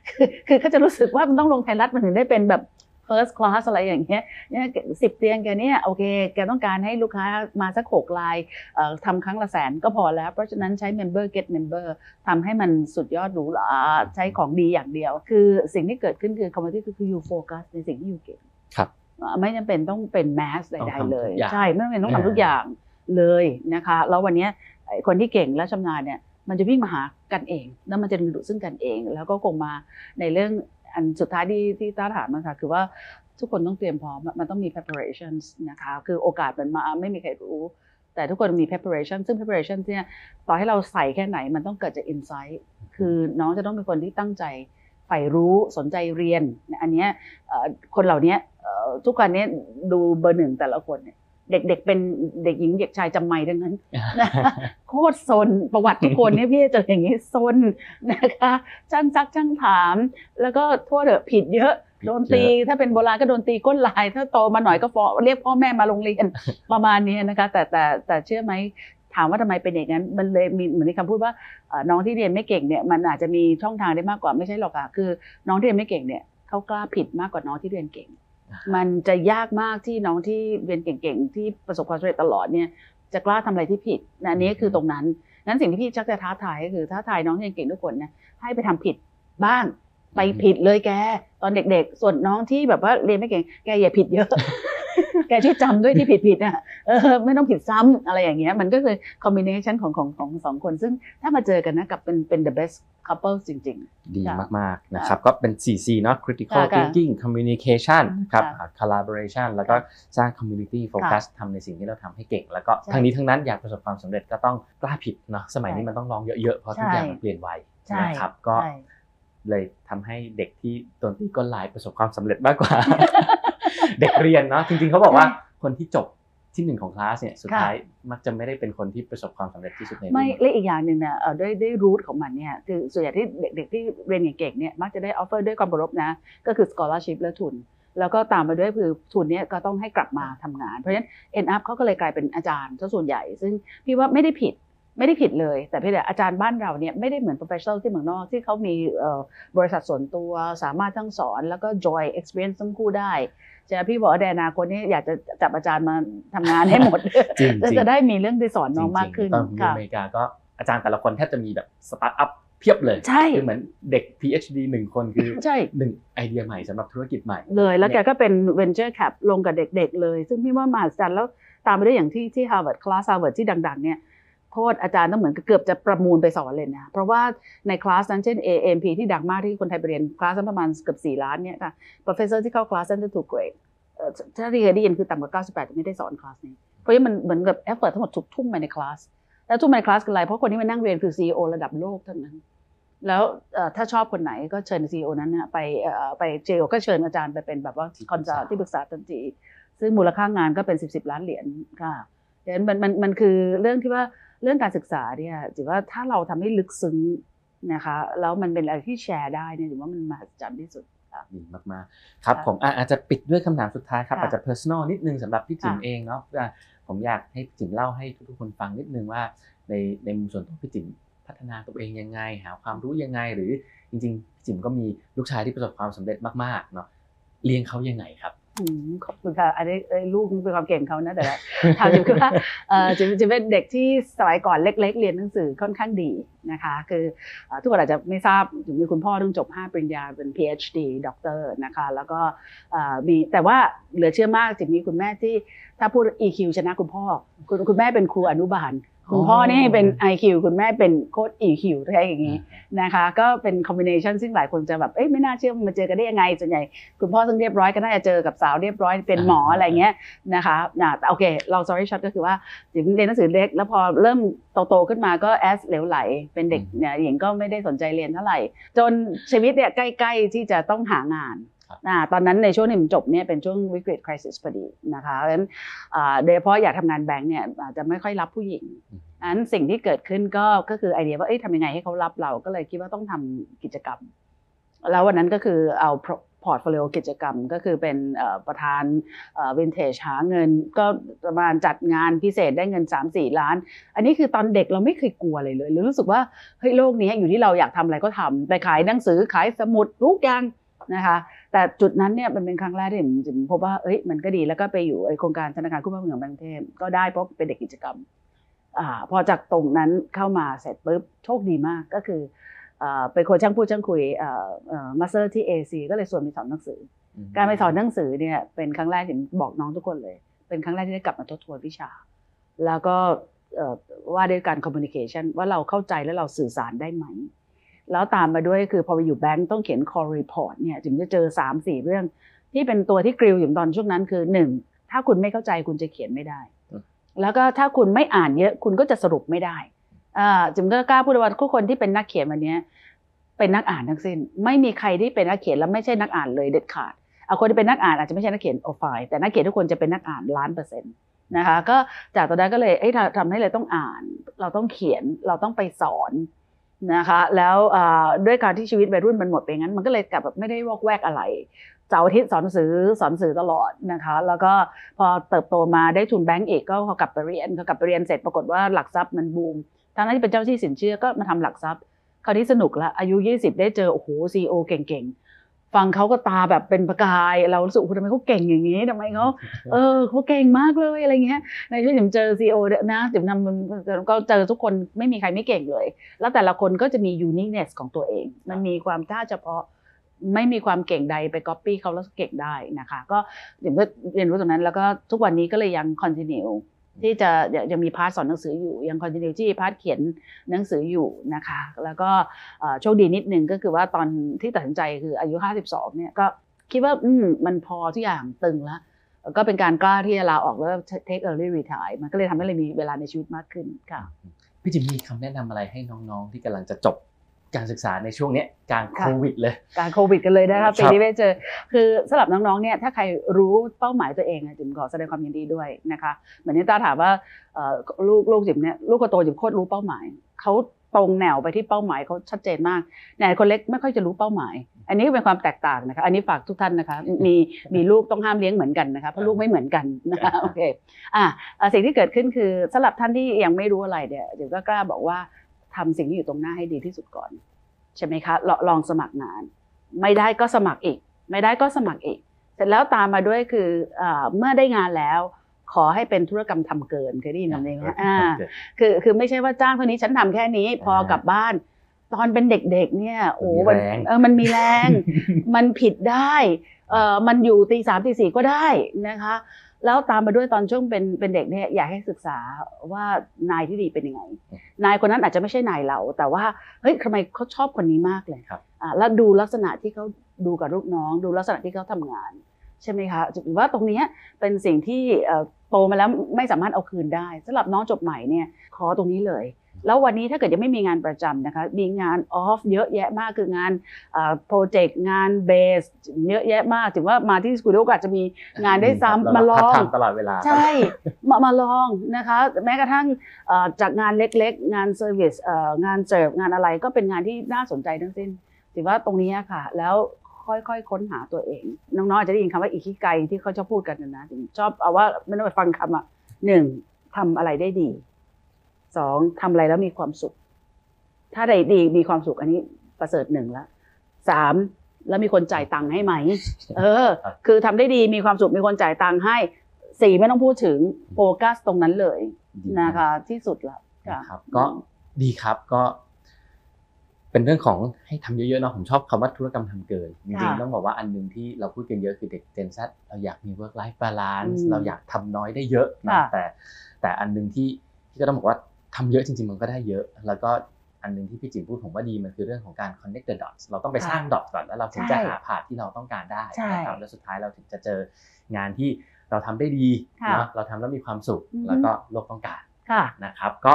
คือคือเขาจะรู้สึกว่ามันต้องลงไทยรัฐมันถึงได้เป็นแบบ first class อะไรอย่างเงี้ยเนี่ยสิบเตียงแกเนี่ยโอเค แกต้องการให้ลูกค้ามาสักหกรายเอ่อทำครั้งละแสนก็พอแล้ว เพราะฉะนั้นใช้ member get member ทำให้มันสุดยอดหรูหราใช้ของดีอย่างเดียว คือสิ่งที่เกิดขึ้นคือ commodity คือ you focus ในสิ่งที่ you เก่งครับอ่าไม่จำเป็นต้องเป็น mass ใต้องดทำๆเลยทุกอย่างใช่ ไม่จำเป็นต้องอ่าทำทุกอย่างเลยนะคะ แล้ววันเนี้ยไอ้คนที่เก่งและชำนาญเนี่ย มันจะวิ่งมาหากันเอง แล้วมันจะดึงดูดซึ่งกันเอง แล้วก็คงมาในเรื่องอันสุดท้ายที่ที่ต้าถามมาค่ะคือว่าทุกคนต้องเตรียมพร้อมมันต้องมี preparations นะคะคือโอกาสมันมาไม่มีใครรู้ แต่ทุกคนมี preparation ซึ่ง preparation เนี่ยต่อให้เราใส่แค่ไหนมันต้องเกิดจาก insight คือน้องจะต้องเป็นคนที่ตั้งใจใฝ่รู้สนใจเรียน อันนี้คนเหล่านี้ทุกวันนี้ดูเบอร์หนึ่งแต่ละคนเนี่ย เด็กๆเป็นเด็กหญิงเด็กชายจำไม่ทั้งนั้นนะโคตรซนประวัติทุกคนเนี่ยพี่จะเจออย่างนี้ซนนะคะช่างซักช่างถาม แล้วก็โทษเถอะผิดเยอะโดนตีถ้าเป็นโบราณก็โดนตีก้นลาย ถ้าโตมาหน่อยก็ฟ้องเรียกพ่อแม่มาโรงเรียนประมาณนี้นะคะ แต่แต่แต่เชื่อไหมถามว่าทำไมเป็นอย่างนั้น มันเลยมีเหมือนที่คำพูดว่าเอ่อน้องที่เรียนไม่เก่งเนี่ยมันอาจจะมีช่องทางได้มากกว่าไม่ใช่หรอกค่ะคือ น้องที่เรียนไม่เก่งเนี่ยเขากล้าผิดมากกว่าน้องที่เรียนเก่ง มันจะยากมากที่น้องที่เรียนเก่งๆ ที่ประสบความสำเร็จตลอดเนี่ยจะกล้าทำอะไรที่ผิดนะอันนี้คือตรงนั้นนั้นสิ่งที่พี่ชักจะท้าทายก็คือท้าทายน้องที่เรียนเก่งทุกคนนะให้ไปทำผิดบ้างไปผิดเลยแก ตอนเด็กๆ ส่วนน้องที่แบบว่าเรียนไม่เก่งแกอย่าผิดเยอะ แกช่วยจำด้วยที่ผิดผิดๆอะเออไม่ต้องผิดซ้ำอะไรอย่างเงี้ยมันก็คือคอมบิเนชันของของของสองคน ซึ่งถ้ามาเจอกันนะกับเป็นเป็น the best couple จริงดีค่ะมาก ๆ นะครับ ก็เป็น 4C เนาะ critical ค่ะค่ะ thinking communication ครับค่ะ collaboration แล้วก็สร้าง community focus ทำในสิ่งที่เราทำให้เก่ง แล้วก็ใช่ทั้งนี้ทั้งนั้นอยากประสบความสำเร็จก็ต้องกล้าผิดเนาะสมัยนี้ใช่มันต้องลองเยอะๆ เพราะทุกใช่อย่างมันเปลี่ยนไวๆใช่นะครับก็ใช่เลยทำให้เด็กที่โดนตีก้นลายประสบความสำเร็จมากกว่า เด็กเรียนเนาะจริงๆเขาบอกว่าคนที่จบที่หนึ่งของคลาสเนี่ยสุดค่ะท้ายมักจะไม่ได้เป็นคนที่ประสบความสำเร็จที่สุดในรุ่นไม่และอีกอย่างหนึ่งนะเอ่อด้วยด้วย route ของมันเนี่ยคือส่วนใหญ่ที่เด็กๆที่เรียนเก่งๆเนี่ยมักจะได้ offer ด้วยความเคารพนะ ก็คือ scholarship และทุน แล้วก็ตามมาด้วยคือทุนเนี้ก็ต้องให้กลับมาทำงาน เพราะฉะนั้น end up เขาก็เลยกลายเป็นอาจารย์ซะส่วนใหญ่ ซึ่งพี่ว่าไม่ได้ผิดไม่ได้ผิดเลย แต่เพียงแต่อาจารย์บ้านเราเนี่ยไม่ได้เหมือน professional ที่เมืองนอกที่เขามีเอ่อบริษัทส่วนตัวสามารถทั้งสอน แล้วก็ joy experience ทั้งคู่ได้ จะพี่บอกว่าในอนาคตนี้อยากจะจับอาจารย์มาทำงานให้หมดจริงจะๆจะได้มีเรื่องที่สอนน้องมากขึ้นจริงๆตอนผมอยู่ค่ะอเมริกาก็อาจารย์แต่ละคนแทบจะมีแบบสตาร์ทอัพเพียบเลยใช่คือเหมือนเด็ก PhD หนึ่งคนคือใช่หนึ่งไอเดียใหม่สำหรับธุรกิจใหม่ เลยแล้วแกก็เป็น venture cap ลงกับเด็กๆเลย ซึ่งพี่ว่ามหัศจรรย์แล้วตามไปด้วยอย่างที่ที่ Harvard คลาส Harvard ที่ดัง ๆเนี่ย โทษอาจารย์ต้องเหมือนกับเกือบจะประมูลไปสอนเลยนะเพราะว่าในคลาสนั้นเช่น AMP ที่ดังมากที่คนไทยไปเรียนคลาสนั้นประมาณเกือบ4ล้านเนี่ยค่ะ professor ที่เข้าคลาสนั้นจะถูกเกรดเอ่อถ้าที่เคยได้ยินคือต่ำกว่า 98จะไม่ได้สอนคลาสนี้ เพราะฉะนั้นมันเหมือนกับ effort ทั้งหมดถูกทุ่มไปในคลาสแล้วทุ่มไปในคลาสคืออะไรเพราะคนที่มานั่งเรียนคือ CEO ระดับโลกทั้งนั้น แล้วเอ่อถ้าชอบคนไหนก็เชิญ CEO นั้นนะไปเอ่อไปเจโอก็เชิญอาจารย์ไปเป็นแบบว่าที่ปครึอนกษาซัลที่ปรึกษาทันทีซึ่งมูลค่างานก็เป็น 10บสล้านเหรียญค่ะดังนั้นมันมันมันคือเรื่องที่ว่า เรื่องการศึกษาเนี่ยถือว่าถ้าเราทำให้ลึกซึ้งนะคะแล้วมันเป็นอะไรที่แชร์ได้เนี่ยถือว่ามันมหัศจรรย์ที่สุดค่ะดีมากๆครับค่ะผมอะอาจจะปิดด้วยคำถามสุดท้ายครับค่ะอาจจะ personal นิดนึงสำหรับพี่จิ๋มค่ะเองเนาะอะผมอยากให้พี่จิ๋มเล่าให้ทุกๆคนฟังนิดนึงว่า ในในมุมส่วนตัวพี่จิ๋มพัฒนาตัวเองยังไง หาความรู้ยังไง หรือจริงๆพี่จิ๋มก็มีลูกชายที่ประสบความสำเร็จมากๆเนาะเลี้ยงเขายังไงครับอืม ขอบคุณค่ะ อันนี้เอ้ลูกเป็นความเก่งเขานะแต่ละถามจิ๋มคือว่าจิ๋มจิ๋มเป็นเด็กที่สมัยก่อนเล็ก ๆ เรียนหนังสือค่อนข้างดีนะคะ คือทุกคนอาจจะไม่ทราบจิ๋มมีคุณพ่อต้องจบ 5 ปริญญาเป็น PhD ด็อกเตอร์นะคะ แล้วก็มีแต่ว่าเหลือเชื่อมากจิ๋มมีคุณแม่ที่ถ้าพูด EQ ชนะคุณพ่อ คุณคุณแม่เป็นครูอนุบาล คุณพ่อนี่เป็น IQ คุณแม่เป็นโค้ด EQ ใช่อย่างนี้นะคะ ก็เป็นคอมบิเนชันซึ่งหลายคนจะแบบเอ้ยไม่น่าเชื่อมันมาเจอกันได้ยังไงส่วนใหญ่คุณพ่อซึ่งเรียบร้อยก็น่าจะเจอกับสาวเรียบร้อยเป็นหมออ่าอะไรเงี้ยนะคะนะแต่โอเค เรา sorry short ก็คือว่าจิ๋มเรียนหนังสือเล็ก แล้วพอเริ่มโตๆขึ้นมาก็แอสเหลวไหล เป็นเด็กเนี่ยหญิงก็ไม่ได้สนใจเรียนเท่าไหร่ จนชีวิตเนี่ยใกล้ ๆที่จะต้องหางานครับอ่า ตอนนั้นในช่วงที่ผมจบเนี่ยเป็นช่วงวิกฤต crisis พอดีนะคะเพราะฉะนั้นอ่าโดยเฉพาะอยากทำงานแบงก์เนี่ยอาจจะไม่ค่อยรับผู้หญิงอันสิ่งที่เกิดขึ้นก็ก็คือไอเดียว่าเอ้ยทำยังไงให้เขารับเราก็เลยคิดว่าต้องทำกิจกรรม แล้ววันนั้นก็คือเอาพอร์ตโฟลิโอกิจกรรมก็คือเป็นเอ่อประธานวินเทจหาเงิน ก็ประมาณจัดงานพิเศษได้เงิน 3-4 ล้าน อันนี้คือตอนเด็กเราไม่เคยกลัวเลยเลยหรือรู้สึกว่าเฮ้ยโลกนี้อยู่ที่เราอยากทำอะไรก็ทำไปขายหนังสือขายสมุดทุกอย่างนะคะ แต่จุดนั้นเนี่ยมันเป็นครั้งแรกที่ผมผมพบว่าเอ้ยมันก็ดีแล้วก็ไปอยู่ไอโครงการธนาคารคู่พระเมืองแบงก์เทพก็ได้เพราะเป็นเด็กกิจกรรมอาพอจากตรงนั้นเข้ามาเสร็จปุ๊บโชคดีมากก็คืออ่าเป็นคนช่างพูดช่างคุยมาสเตอร์ที่ AC ก็เลยส่วนไปสอนหนังสือ การไปสอนหนังสือเนี่ยเป็นครั้งแรกที่บอกน้องทุกคนเลย เป็นครั้งแรกที่ได้กลับมาทบทวนวิชา แล้วก็เอ่อว่าด้วยการ communication ว่าเราเข้าใจและเราสื่อสารได้ไหม แล้วตามมาด้วยคือพอไปอยู่แบงก์ต้องเขียน call report เนี่ยจึงจะเจอ 3 4 เรื่อง ที่เป็นตัวที่กริลอยู่ตอนช่วงนั้นคือ 1. ถ้าคุณไม่เข้าใจคุณจะเขียนไม่ได้อืมแล้วก็ถ้าคุณไม่อ่านเยอะคุณก็จะสรุปไม่ได้อ่าจึงก็กล้าพูดว่าทุกคนที่เป็นนักเขียนวันเนี้ยเป็นนักอ่านทั้งสิ้น ไม่มีใครที่เป็นนักเขียนแล้วไม่ใช่นักอ่านเลยเด็ดขาดเอาคนที่เป็นนักอ่านอาจจะไม่ใช่นักเขียนโอไฟล์แต่นักเขียนทุกคนจะเป็นนักอ่านล้านเปอร์เซ็นต์นะคะก็จากตอนนั้นก็เลยเอ้ยทำทำให้เลยต้องอ่าน เราต้องเขียนเราต้องไปสอน นะคะแล้วด้วยการที่ชีวิตวัยรุ่นมันหมดไปงั้น มันก็เลยกลับแบบไม่ได้วอกแวกอะไรเสาร์อาทิตย์สอนสือสอนสือตลอดนะคะ แล้วก็พอเติบโตมาได้ทุนแบงก์เอกก็เขากลับไปเรียนเขากลับไปเรียนเสร็จปรากฏว่าหลักทรัพย์มันบูมทางนั้นที่เป็นเจ้าที่สินเชื่อก็มาทำหลักทรัพย์ คราวนี้สนุกละอายุ 20 ได้เจอโอ้โหซีโอเก่งๆ ฟังเขาก็ตาแบบเป็นประกาย เรารู้สึกโอ้โหทำไมเขาเก่งอย่างนี้ทำไมเขาเออเขาเก่งมากเลยอะไรเงี้ยในที่ผมเจอซีโอนะผมทำก็เจอทุกคนไม่มีใครไม่เก่งเลย แล้วแต่ละคนก็จะมี uniqueness ของตัวเอง มันมีความท่าเฉพาะไม่มีความเก่งใดไป copy เขาแล้วเก่งได้นะคะ ก็เดี๋ยวก็เรียนรู้ตรงนั้นแล้วก็ทุกวันนี้ก็เลยยัง continue ที่จะยังมี part สอนหนังสืออยู่ยัง continue ที่ part เขียนหนังสืออยู่นะคะ แล้วก็เอ่อโชคดีนิดนึงก็คือว่าตอนที่ตัดสินใจคืออายุ 52เนี่ยก็คิดว่าอืมมันพอทุกอย่างตึงแล้วก็เป็นการกล้าที่จะลาออกแล้ว take early retire มันก็เลยทำให้เรามีเวลาในชีวิตมากขึ้นค่ะพี่จิมมีคำแนะนำอะไรให้น้องๆ ที่กำลังจะจบ การศึกษาในช่วงเนี้ยกลางโควิดเลย การโควิดกันเลยนะคะครับปีนี้ไม่เจอคือสำหรับน้องๆเนี่ยถ้าใครรู้เป้าหมายตัวเองอะจิมขอแสดงความยินดีด้วยนะคะเหมือนที่ตาถามว่าเอ่อลูกลูกจิมเนี่ยลูกคนโตจิมโคตรรู้เป้าหมายเขาตรงแนวไปที่เป้าหมายเขาชัดเจนมากแต่คนเล็กไม่ค่อยจะรู้เป้าหมาย อันนี้ก็เป็นความแตกต่างนะคะ อันนี้ฝากทุกท่านนะคะ มีมีลูกต้องห้ามเลี้ยงเหมือนกันนะคะเพราะลูกไม่เหมือนกันนะคะโอเคอะอะสิ่งที่เกิดขึ้นคือสำหรับท่านที่ยังไม่รู้อะไรเนี่ยจิมก็กล้าบอกว่า ทำสิ่งที่อยู่ตรงหน้าให้ดีที่สุดก่อน ใช่ไหมคะลลองสมัครงาน ไม่ได้ก็สมัครอีก ไม่ได้ก็สมัครอีก เสร็จแล้วตามมาด้วยคืออาเมื่อได้งานแล้ว ขอให้เป็นธุรกรรมทำเกินเคยได้ยินคำนี้ไหมอ่าคือคือไม่ใช่ว่าจ้างเท่านี้ฉันทำแค่นี้ พอกลับบ้าน ตอนเป็นเด็กๆเนี่ยโอ้มันมีมันแรงเออมันมีแรง มันผิดได้เออมันอยู่ตีสามตีสี่ก็ได้นะคะแล้วตามมาด้วยตอนช่วงเป็นเป็นเด็กเนี่ยอยากให้ศึกษาว่านายที่ดีเป็นยังไง นายคนนั้นอาจจะไม่ใช่นายเรา แต่ว่าเฮ้ยทำไมเขาชอบคนนี้มากเลยครับอ่าแล้วดูลักษณะที่เขาดูกับลูกน้อง ดูลักษณะที่เขาทำงานใช่ไหมคะถือว่าตรงเนี้ยเป็นสิ่งที่เอ่อโตมาแล้วไม่สามารถเอาคืนได้สำหรับน้องจบใหม่เนี่ยขอตรงนี้เลย แล้ววันนี้ถ้าเกิดยังไม่มีงานประจำนะคะ มีงานออฟเยอะแยะมากคืองานโปรเจกต์งานเบสเยอะแยะมากถือว่ามาที่สกูดิโอก็อาจจะมีงานได้ซ้ำมาลองทำตลอดเวลาใช่มามาลองนะคะแม้กระทั่งเอ่อจากงานเล็กๆ งานเซอร์วิสเอ่องานเสิร์ฟงานอะไรก็เป็นงานที่น่าสนใจทั้งสิ้นถือว่าตรงนี้ค่ะ แล้วค่อยๆ ค้นหาตัวเอง น้องๆอาจจะได้ยินคำว่าอิคิไกที่เขาชอบพูดกันนะนะถึงชอบเอาว่าไม่ต้องไปฟังคำอะหนึ่งทำอะไรได้ดี สองทำอะไรแล้วมีความสุข ถ้าใดดีมีความสุขอันนี้ประเสริฐหนึ่งละสามแล้วมีคนจ่ายตังค์ให้ไหม เออครับคือทำได้ดีมีความสุขมีคนจ่ายตังค์ให้สี่ไม่ต้องพูดถึงโฟกัสตรงนั้นเลยดีนะคะ ที่สุดละค่ะนะครับ ก็ดีครับก็ เป็นเรื่องของให้ทำเยอะๆเนาะผมชอบคำว่าธุรกรรมทำเกินจริงๆต้องบอกว่าอันหนึงที่เราพูดกันเยอะคือเด็ก Gen Z เราอยากมี work life balance อืมเราอยากทำน้อยได้เยอะนะค่ะแต่ แต่อันหนึงที่ที่ก็ต้องบอกว่า ทำเยอะจริง ๆ มันก็ได้เยอะ แล้วก็อันหนึงที่พี่จิ๋มพูดผมว่าดีมันคือเรื่องของการ connect the dots เราต้องไปสร้าง dots ก่อนแล้วเราถึงจะใช่หาผ่านที่เราต้องการได้ใช่นะครับแล้วสุดท้ายเราถึงจะเจองานที่เราทำได้ดีค่ะเนาะเราทำแล้วมีความสุขอือฮึแล้วก็โลกต้องการค่ะนะครับ ก็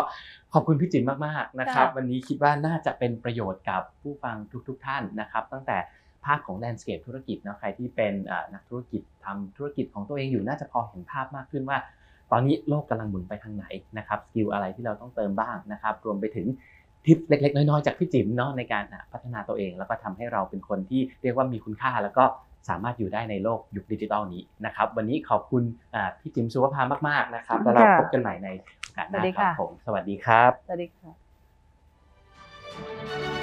ขอบคุณพี่จิ๋มมากๆนะครับค่ะวันนี้คิดว่าน่าจะเป็นประโยชน์กับผู้ฟังทุก ๆ ท่านนะครับ ตั้งแต่ภาคของแลนด์สเคปธุรกิจนะใครที่เป็นเอ่อนักธุรกิจทำธุรกิจของตัวเองอยู่น่าจะพอเห็นภาพมากขึ้นว่า ตอนนี้โลกกำลังหมุนไปทางไหนนะครับสกิลอะไรที่เราต้องเติมบ้างนะครับ รวมไปถึงทิปเล็กๆ น้อยๆจากพี่จิ๋มเนาะในการพัฒนาตัวเอง แล้วก็ทำให้เราเป็นคนที่เรียกว่ามีคุณค่า แล้วก็สามารถอยู่ได้ในโลกยุคดิจิทัลนี้นะครับ วันนี้ขอบคุณพี่จิ๋มสุภาพมากๆนะครับแล้วเราพบกันใหม่ในโอกาสหน้าครับผมสวัสดีครับ สวัสดีค่ะ